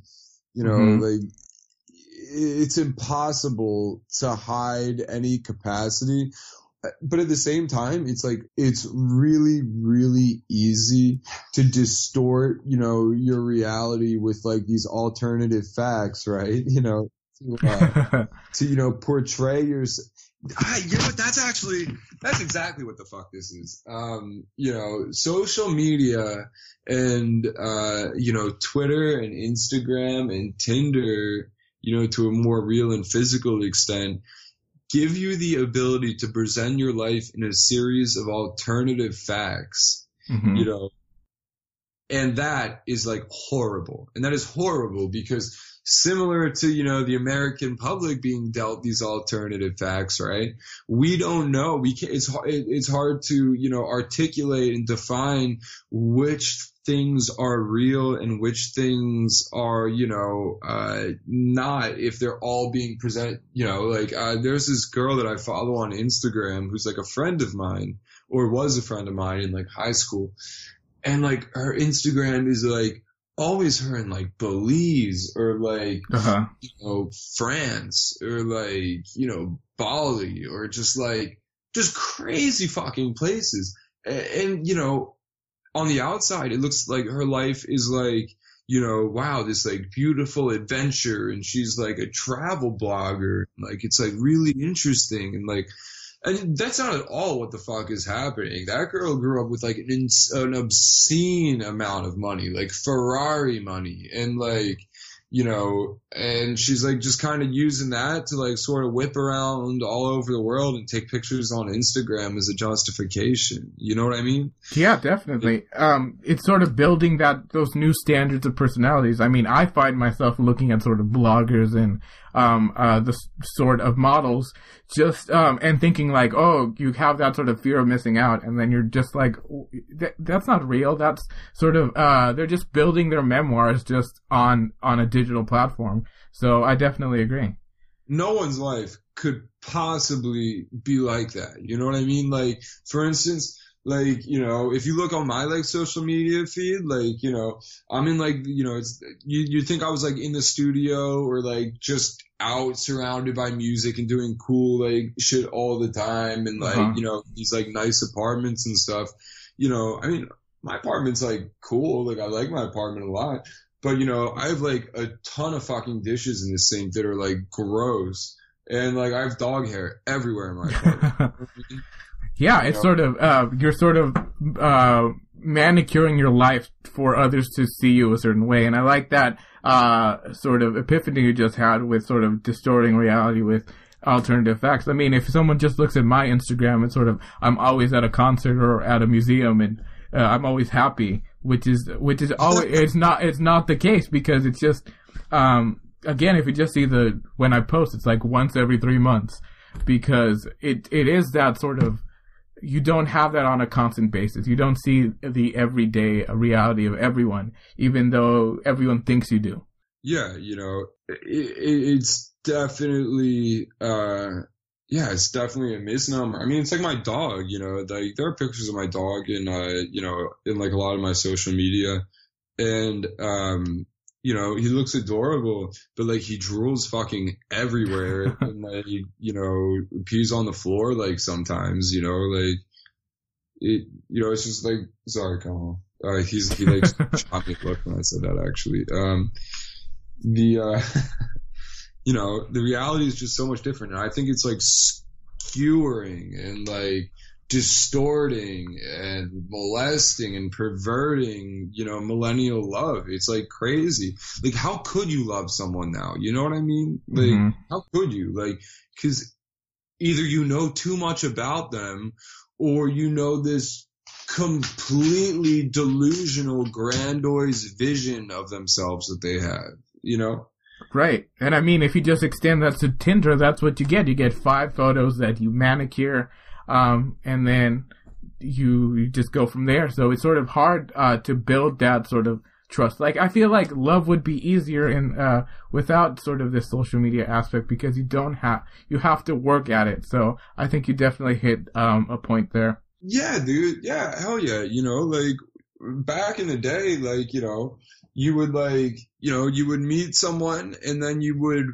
you know, Mhm. like it's impossible to hide any capacity. But at the same time, it's like, it's really, really easy to distort, you know, your reality with like these alternative facts, right? (laughs) You know, to, uh, (laughs) to you know, portray your, Ah, you know what? That's actually that's exactly what the fuck this is. Um, you know, social media and uh, you know, Twitter and Instagram and Tinder, you know, to a more real and physical extent, give you the ability to present your life in a series of alternative facts Mhm. you know and that is like horrible and that is horrible because similar to you know the american public being dealt these alternative facts right? We don't know. We can it's it's hard to you know articulate and define which things are real and which things are you know uh not if they're all being presented you know like uh there's this girl that i follow on instagram who's like a friend of mine or was a friend of mine in like high school. And like her Instagram is like always her in like Belize or like Uh-huh. you know France or like you know Bali or just like just crazy fucking places A- and, you know on the outside it looks like her life is like you know wow this like beautiful adventure and she's like a travel blogger like it's like really interesting and like and that's not at all what the fuck is happening. That girl grew up with like an, ins- an obscene amount of money, like Ferrari money, and like, you know, and she's like just kind of using that to like sort of whip around all over the world and take pictures on Instagram as a justification. You know what I mean? Yeah, definitely. Um, it's sort of building that those new standards of personalities. I mean, I find myself looking at sort of bloggers and um, uh, the sort of models, just um, and thinking like, oh, you have that sort of fear of missing out, and then you're just like, "Th- that's not real. That's sort of uh, they're just building their memoirs just on on a digital platform. So I definitely agree. no one's life could possibly be like that. You know what I mean? Like, for instance, like, you know, if you look on my like social media feed, like, you know, I'm in like, you know, it's, you, you think I was like in the studio or like just out surrounded by music and doing cool like shit all the time and like, Uh-huh. you know, these like nice apartments and stuff. You know, I mean, my apartment's like cool. Like, I like my apartment a lot. But you know, I have like a ton of fucking dishes in the sink that are like gross. And like I have dog hair everywhere in my apartment. (laughs) Yeah, it's know? sort of uh, you're sort of uh, manicuring your life for others to see you a certain way, and I like that uh, sort of epiphany you just had with sort of distorting reality with alternative facts. I mean, if someone just looks at my Instagram, it's sort of I'm always at a concert or at a museum, and uh, I'm always happy, which is which is always (laughs) it's not it's not the case because it's just um, again if you just see the when I post, it's like once every three months because it it is that sort of you don't have that on a constant basis. You don't see the everyday reality of everyone, even though everyone thinks you do. yeah, you know, it, it, it's definitely, uh, yeah, it's definitely a misnomer. I mean, it's like my dog, you know, like there are pictures of my dog in, uh, you know, in like a lot of my social media and, um, you know, he looks adorable, but like he drools fucking everywhere (laughs) and like, you know, pees on the floor like sometimes, you know, like it, you know, it's just like, sorry, Kamal. Uh, he's, he like shot (laughs) me look when I said that actually. Um, the, uh, (laughs) you know, the reality is just so much different. And I think it's like skewering and like distorting and molesting and perverting, you know, millennial love. It's like crazy. Like, how could you love someone now? You know what I mean? Like, Mhm. how could you? Like, cause either you know too much about them or you know this completely delusional, grandiose vision of themselves that they have, you know? Right. And I mean, if you just extend that to Tinder, that's what you get. You get five photos that you manicure, um, and then you, you just go from there. So it's sort of hard, uh, to build that sort of trust. Like, I feel like love would be easier in, uh, without sort of this social media aspect because you don't have, you have to work at it. So I think you definitely hit, um, a point there. Yeah, dude. Yeah, hell yeah. You know, like back in the day, like, you know, you would like, you know, you would meet someone and then you would,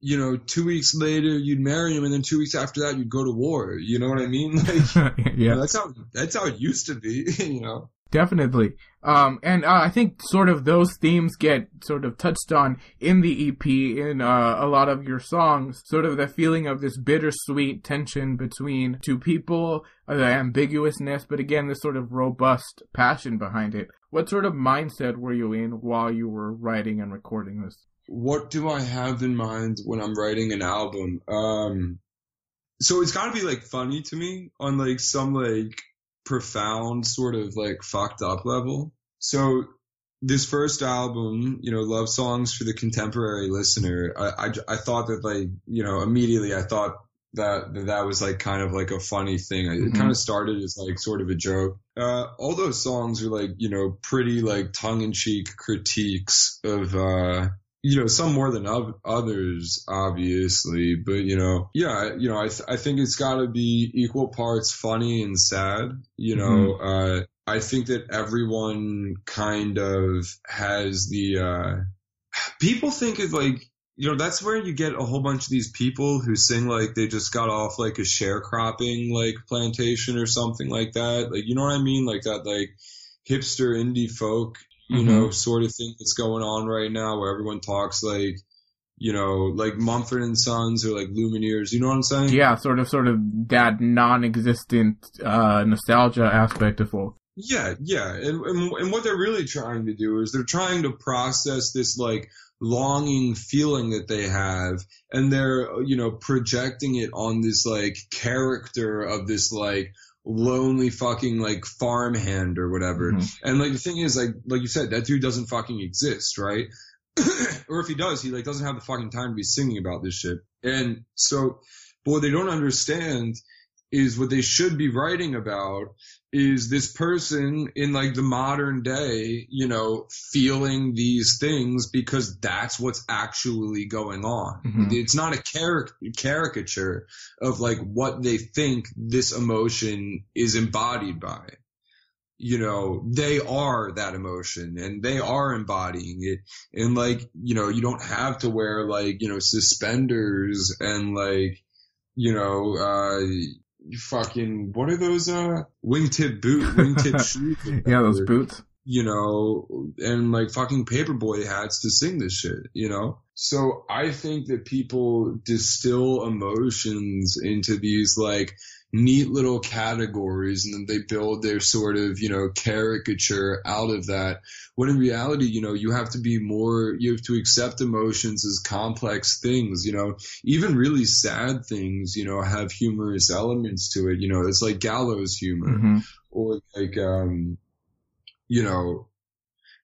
you know, two weeks later you'd marry him and then two weeks after that you'd go to war. You know what I mean? (laughs) Like, (laughs) yeah. you know, that's how, that's how it used to be, (laughs) you know? Definitely. Um, and uh, I think sort of those themes get sort of touched on in the EP in uh, a lot of your songs. Sort of the feeling of this bittersweet tension between two people, uh, the ambiguousness, but again, this sort of robust passion behind it. What sort of mindset were you in while you were writing and recording this? What do I have in mind when I'm writing an album? Um, so it's gotta be like funny to me on like some like profound sort of like fucked up level. So this first album, you know, love songs for the contemporary listener, I, I, I thought that like, you know, immediately I thought that, that, that was like kind of like a funny thing. It Mhm. kind of started as like sort of a joke. Uh, all those songs are like, you know, pretty like tongue in cheek critiques of, uh, you know, some more than oth- others, obviously, but you know, yeah, you know, I, th- I think it's gotta be equal parts funny and sad, you know, uh, I think that everyone kind of has the, uh, people think of like, you know, that's where you get a whole bunch of these people who sing like they just got off like a sharecropping like plantation or something like that. Like, you know what I mean? Like that, like hipster indie folk, you Mhm. know, sort of thing that's going on right now where everyone talks like, you know, like Mumford and Sons or like Lumineers. You know what I'm saying? Yeah, sort of, sort of that non-existent uh, nostalgia aspect of folk. Yeah, yeah, and, and and what they're really trying to do is they're trying to process this like longing feeling that they have, and they're you know projecting it on this like character of this like lonely fucking like farmhand or whatever. Mhm. And like the thing is like like you said, that dude doesn't fucking exist, right? (clears throat) or if he does, he like doesn't have the fucking time to be singing about this shit. And so, but what they don't understand is what they should be writing about is this person in like the modern day, you know, feeling these things because that's what's actually going on. Mhm. It's not a caric- caricature of like what they think this emotion is embodied by. You know, they are that emotion and they are embodying it. And like, you know, you don't have to wear like, you know, suspenders and like, you know, uh, fucking, what are those, uh, wingtip boot, (laughs) wingtip shoes? Yeah, those boots. You know, and like fucking paperboy hats to sing this shit, you know? So I think that people distill emotions into these like neat little categories and then they build their sort of, you know, caricature out of that. When in reality, you know, you have to be more, you have to accept emotions as complex things, you know, even really sad things, you know, have humorous elements to it. You know, it's like gallows humor hmm or like, um, you know,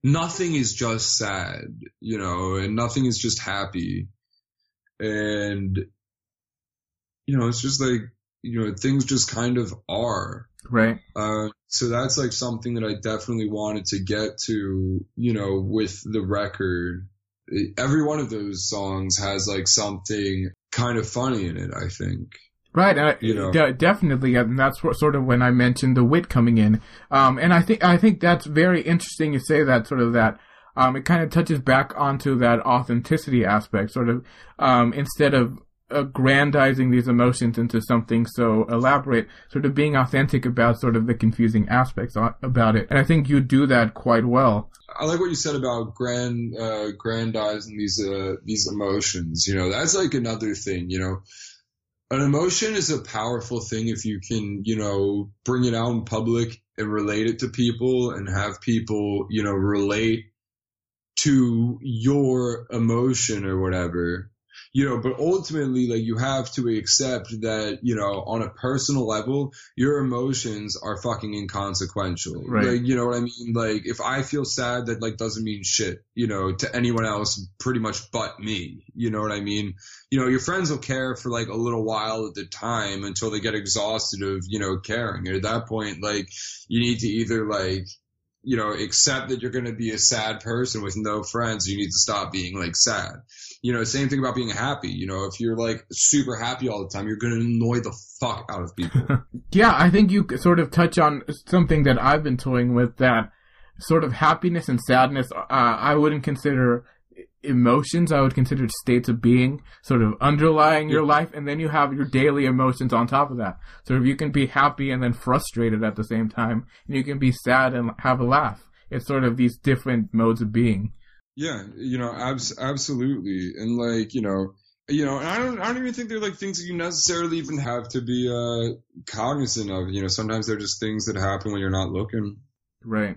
nothing is just sad, you know, and nothing is just happy. And, you know, it's just like, you know, things just kind of are. Right. Uh, so that's like something that I definitely wanted to get to, you know, with the record. Every one of those songs has like something kind of funny in it, I think. Right, uh, You know. de- definitely, and that's what, sort of when I mentioned the wit coming in. Um, and I think I think that's very interesting. You say that sort of that. Um, it kind of touches back onto that authenticity aspect, sort of. Um, instead of aggrandizing these emotions into something so elaborate, sort of being authentic about sort of the confusing aspects about it. And I think you do that quite well. I like what you said about grand, uh, grandizing these, uh, these emotions. You know, that's like another thing, you know. An emotion is a powerful thing if you can, you know, bring it out in public and relate it to people and have people, you know, relate to your emotion or whatever. You know, but ultimately, like, you have to accept that, you know, on a personal level, your emotions are fucking inconsequential. Right. Like, you know what I mean? Like, if I feel sad, that, like, doesn't mean shit, you know, to anyone else pretty much but me. You know what I mean? You know, your friends will care for, like, a little while at the time until they get exhausted of, you know, caring. And at that point, like, you need to either, like, you know, accept that you're going to be a sad person with no friends. You need to stop being like sad. You know, same thing about being happy. You know, if you're like super happy all the time, you're going to annoy the fuck out of people. (laughs) yeah, I think you sort of touch on something that I've been toying with that sort of happiness and sadness. Uh, I wouldn't consider emotions I would consider states of being sort of underlying your life and then you have your daily emotions on top of that. So if you can be happy and then frustrated at the same time and you can be sad and have a laugh. It's sort of these different modes of being. Yeah, you know, abs- absolutely. And like, you know, you know, and I don't, I don't even think they're like things that you necessarily even have to be, uh, cognizant of. You know, sometimes they're just things that happen when you're not looking. Right.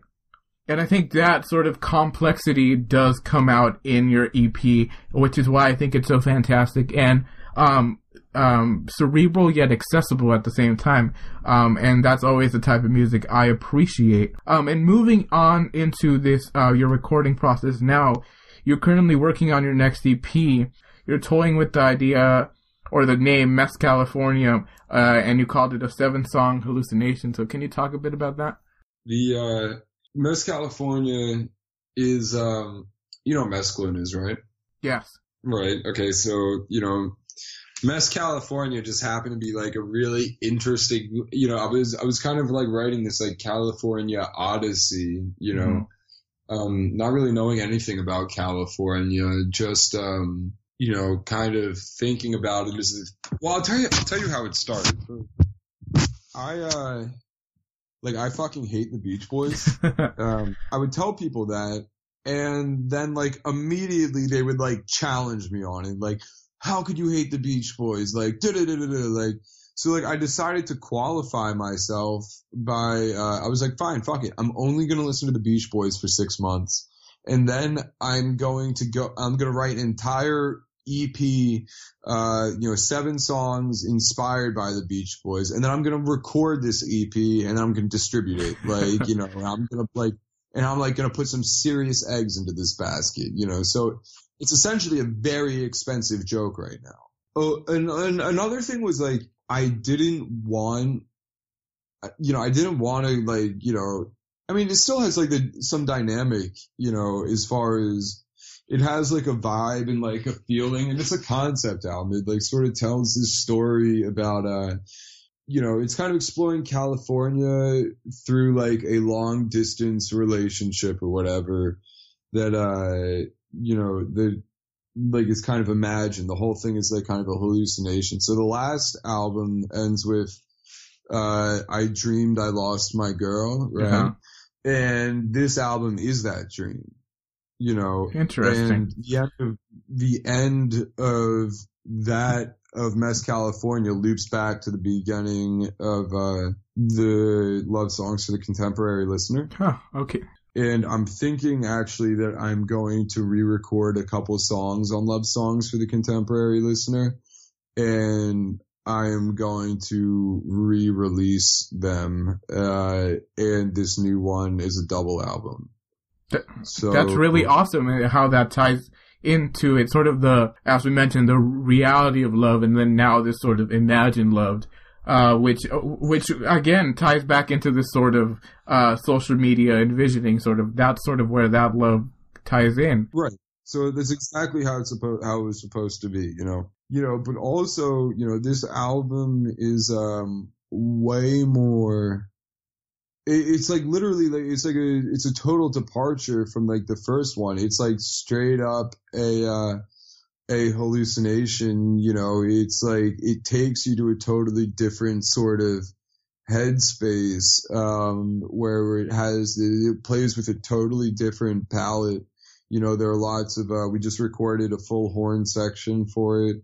And I think that sort of complexity does come out in your EP, which is why I think it's so fantastic and um, um, cerebral yet accessible at the same time. Um, and that's always the type of music I appreciate. Um, and moving on into this, uh, your recording process now, you're currently working on your next EP. You're toying with the idea or the name Mess California, uh, and you called it a seven song hallucination. So can you talk a bit about that? The, uh, Mess California is, um, you know, mescaline is, right? Yes. Right. Okay. So, you know, Mess California just happened to be like a really interesting, you know, I was, I was kind of like writing this like California Odyssey, you know, mm-hmm. um, not really knowing anything about California, just, um, you know, kind of thinking about it as, well, I'll tell you, I'll tell you how it started. I, uh, like I fucking hate the Beach Boys. (laughs) um, I would tell people that, and then like immediately they would like challenge me on it, like, how could you hate the Beach Boys? Like, da da da da da. Like, so like I decided to qualify myself by, uh, I was like, fine, fuck it. I'm only gonna listen to the Beach Boys for six months. And then I'm going to go, I'm going to write an entire EP, uh, you know, seven songs inspired by the Beach Boys, and then I'm gonna record this EP and I'm gonna distribute it. Like, you know, (laughs) I'm gonna like, and I'm like gonna put some serious eggs into this basket, you know. So it's essentially a very expensive joke right now. Oh, and, and another thing was like, I didn't want, you know, I didn't want to like, you know, I mean, it still has like the some dynamic, you know, as far as it has like a vibe and like a feeling and it's a concept album. It like sort of tells this story about, uh, you know, it's kind of exploring California through like a long distance relationship or whatever that, uh, you know, the, like it's kind of imagined. The whole thing is like kind of a hallucination. So the last album ends with, uh, I dreamed I lost my girl, right? Uh-huh. And this album is that dream you know, interesting. And the end of, the end of that of Mess California loops back to the beginning of uh, the love songs for the contemporary listener. Huh, okay. And I'm thinking actually that I'm going to re-record a couple songs on love songs for the contemporary listener, and I am going to re-release them. Uh, and this new one is a double album. That, so, that's really awesome how that ties into it. Sort of the, as we mentioned, the reality of love, and then now this sort of imagined love, uh, which, which again ties back into this sort of uh, social media envisioning. Sort of that's sort of where that love ties in. Right. So that's exactly how it's supposed how it was supposed to be. You know. You know, but also, you know, this album is um way more it's like literally like it's like a it's a total departure from like the first one. It's like straight up a uh, a hallucination. You know, it's like it takes you to a totally different sort of headspace um, where it has it plays with a totally different palette. You know, there are lots of uh, we just recorded a full horn section for it.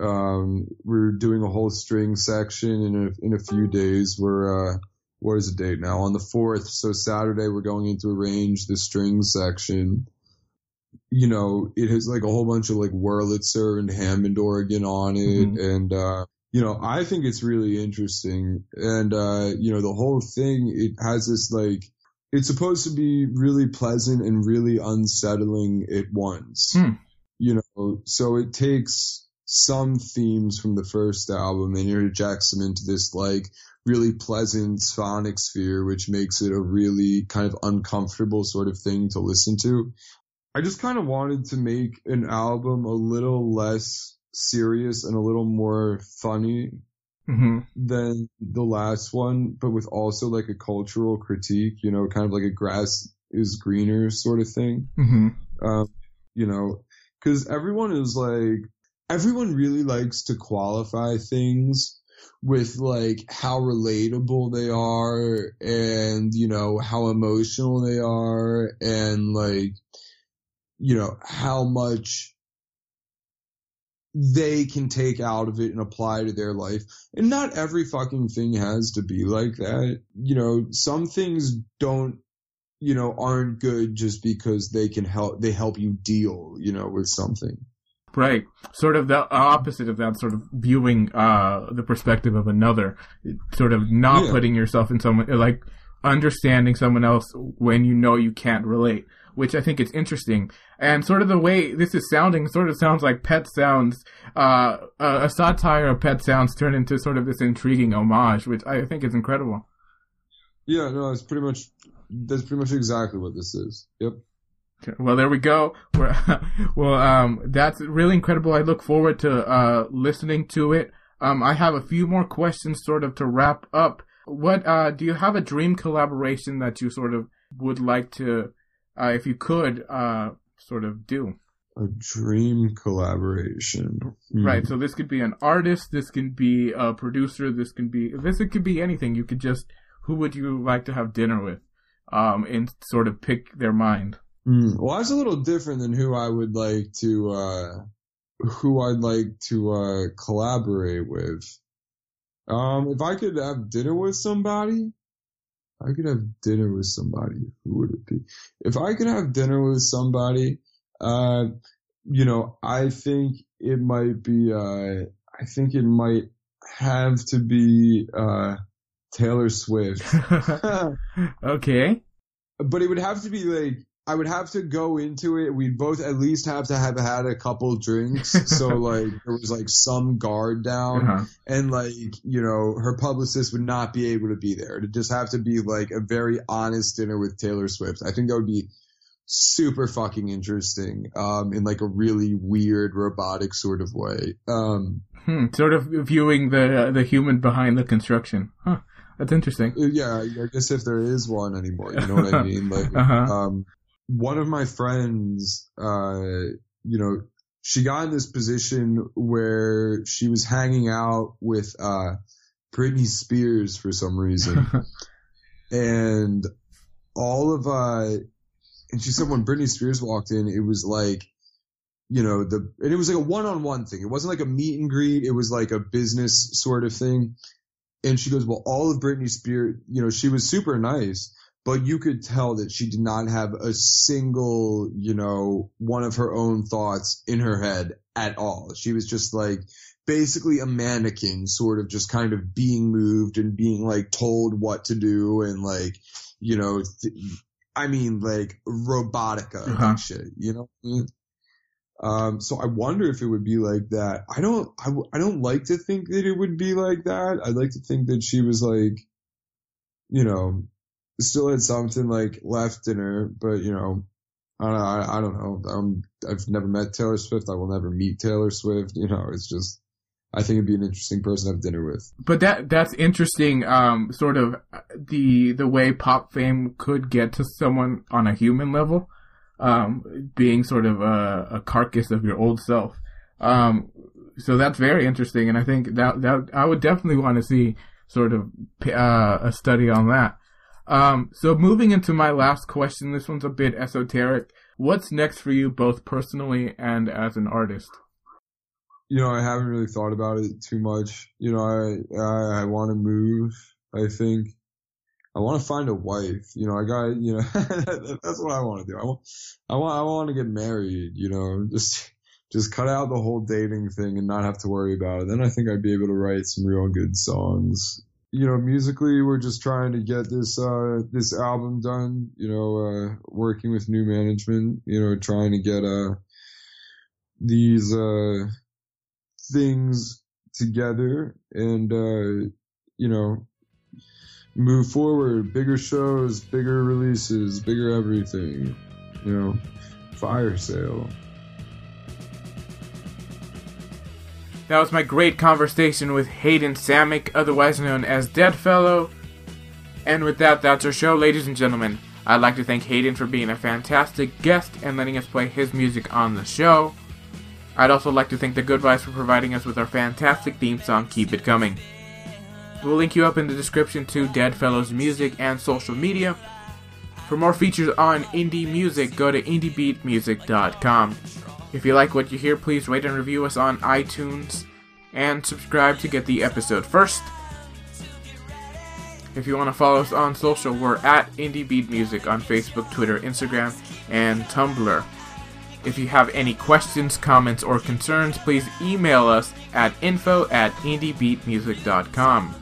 Um, we're doing a whole string section in a in a few days. We're uh, what is the date now? On the fourth, so Saturday, we're going in to arrange the string section. You know, it has like a whole bunch of like Wurlitzer and Hammond organ on it. Mhm. And, uh, you know, I think it's really interesting. And, uh, you know, the whole thing, it has this like, it's supposed to be really pleasant and really unsettling at once. Hmm. You know, so it takes some themes from the first album and interjects them into this like really pleasant sonic sphere, which makes it a really kind of uncomfortable sort of thing to listen to. I just kind of wanted to make an album a little less serious and a little more funny hmm than the last one, but with also like a cultural critique, you know, kind of like a grass is greener sort of thing. hmm Um, you know, cause everyone is like, everyone really likes to qualify things with like how relatable they are and, you know, how emotional they are and like, you know, how much they can take out of it and apply to their life. And not every fucking thing has to be like that. You know, some things don't, you know, aren't good just because they can help, they help you deal, you know, with something. Right. Sort of the opposite of that, sort of viewing uh, the perspective of another, sort of not Yeah. putting yourself in someone, like understanding someone else when you know you can't relate, which I think is interesting. And sort of the way this is sounding sort of sounds like Pet Sounds, uh, a a satire of Pet Sounds turned into sort of this intriguing homage, which I think is incredible. Yeah, no, it's pretty much, that's pretty much exactly what this is. Yep. Well, there we go. We're, (laughs) well, um, that's really incredible. I look forward to uh, listening to it. Um, I have a few more questions, sort of, to wrap up. What uh, do you have a dream collaboration that you sort of would like to, uh, if you could, uh, sort of do? A dream collaboration. Hmm. Right. So this could be an artist. This can be a producer. This can be this. It could be anything. You could just who would you like to have dinner with, um, and sort of pick their mind. Mm, well, that's a little different than who I would like to, uh, who I'd like to, uh, collaborate with. Um, if I could have dinner with somebody, I could have dinner with somebody. Who would it be? If I could have dinner with somebody, uh, you know, I think it might be, uh, I think it might have to be, uh, Taylor Swift. (laughs) okay. but it would have to be like I would have to go into it. We'd both at least have to have had a couple drinks, so (laughs) like there was like some guard down, Uh-huh. and like you know her publicist would not be able to be there. It'd just have to be like a very honest dinner with Taylor Swift. I think that would be super fucking interesting, um, in like a really weird robotic sort of way. Um, Hmm, sort of viewing the the human behind the construction. Huh. That's interesting. yeah, I guess if there is one anymore, you know what I (laughs) mean? Like, Uh-huh. um, one of my friends, uh, you know, she got in this position where she was hanging out with, uh, Britney Spears for some reason. (laughs) and all of, uh, and she said when Britney Spears walked in, it was like, you know, the, and it was like a one-on-one thing. It wasn't like a meet and greet. It was like a business sort of thing. And she goes, well, all of Britney Spears, you know, she was super nice, but you could tell that she did not have a single, you know, one of her own thoughts in her head at all. She was just like basically a mannequin, sort of just kind of being moved and being like told what to do and like, you know, th- I mean, like robotica Uh-huh. and shit, you know? I mean? Um, so I wonder if it would be like that. I don't, I, w- I don't like to think that it would be like that. I'd like to think that she was like, you know, still had something like left in her, but you know, I don't know. I, I don't know. Um, I've never met Taylor Swift. I will never meet Taylor Swift. You know, it's just, I think it'd be an interesting person to have dinner with. But that that's interesting. Um, sort of the the way pop fame could get to someone on a human level, um, being sort of a, a carcass of your old self. Um, so that's very interesting, and I think that that I would definitely want to see sort of uh, a study on that. Um, so moving into my last question, this one's a bit esoteric. What's next for you, both personally and as an artist? You know, I haven't really thought about it too much. You know, I, I, I want to move, I think. I want to find a wife. You know, I got, you know, (laughs) that's what I want to do. I want, I want, I want to get married. You know, just, just cut out the whole dating thing and not have to worry about it. Then I think I'd be able to write some real good songs. You know, musically, we're just trying to get this, uh, this album done. You know, uh, working with new management. You know, trying to get, uh, these, uh, things together and, uh, you know, move forward, bigger shows, bigger releases, bigger everything. You know, fire sale. That was my great conversation with Hayden Samick, otherwise known as Deadfellow. And with that, that's our show, ladies and gentlemen. I'd like to thank Hayden for being a fantastic guest and letting us play his music on the show. I'd also like to thank the Good Vibes for providing us with our fantastic theme song, Keep It Coming. We'll link you up in the description to Deadfellow's music and social media. For more features on indie music, go to indiebeatmusic.com. If you like what you hear, please rate and review us on iTunes and subscribe to get the episode first. If you want to follow us on social, we're at Indie Beat Music on Facebook, Twitter, Instagram, and Tumblr. If you have any questions, comments, or concerns, please email us at info at indiebeatmusic.com.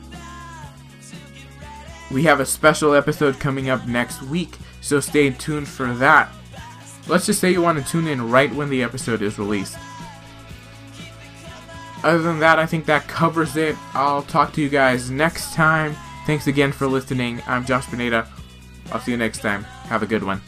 We have a special episode coming up next week, so stay tuned for that. Let's just say you want to tune in right when the episode is released. Other than that, I think that covers it. I'll talk to you guys next time. Thanks again for listening. I'm Josh Pineda. I'll see you next time. Have a good one.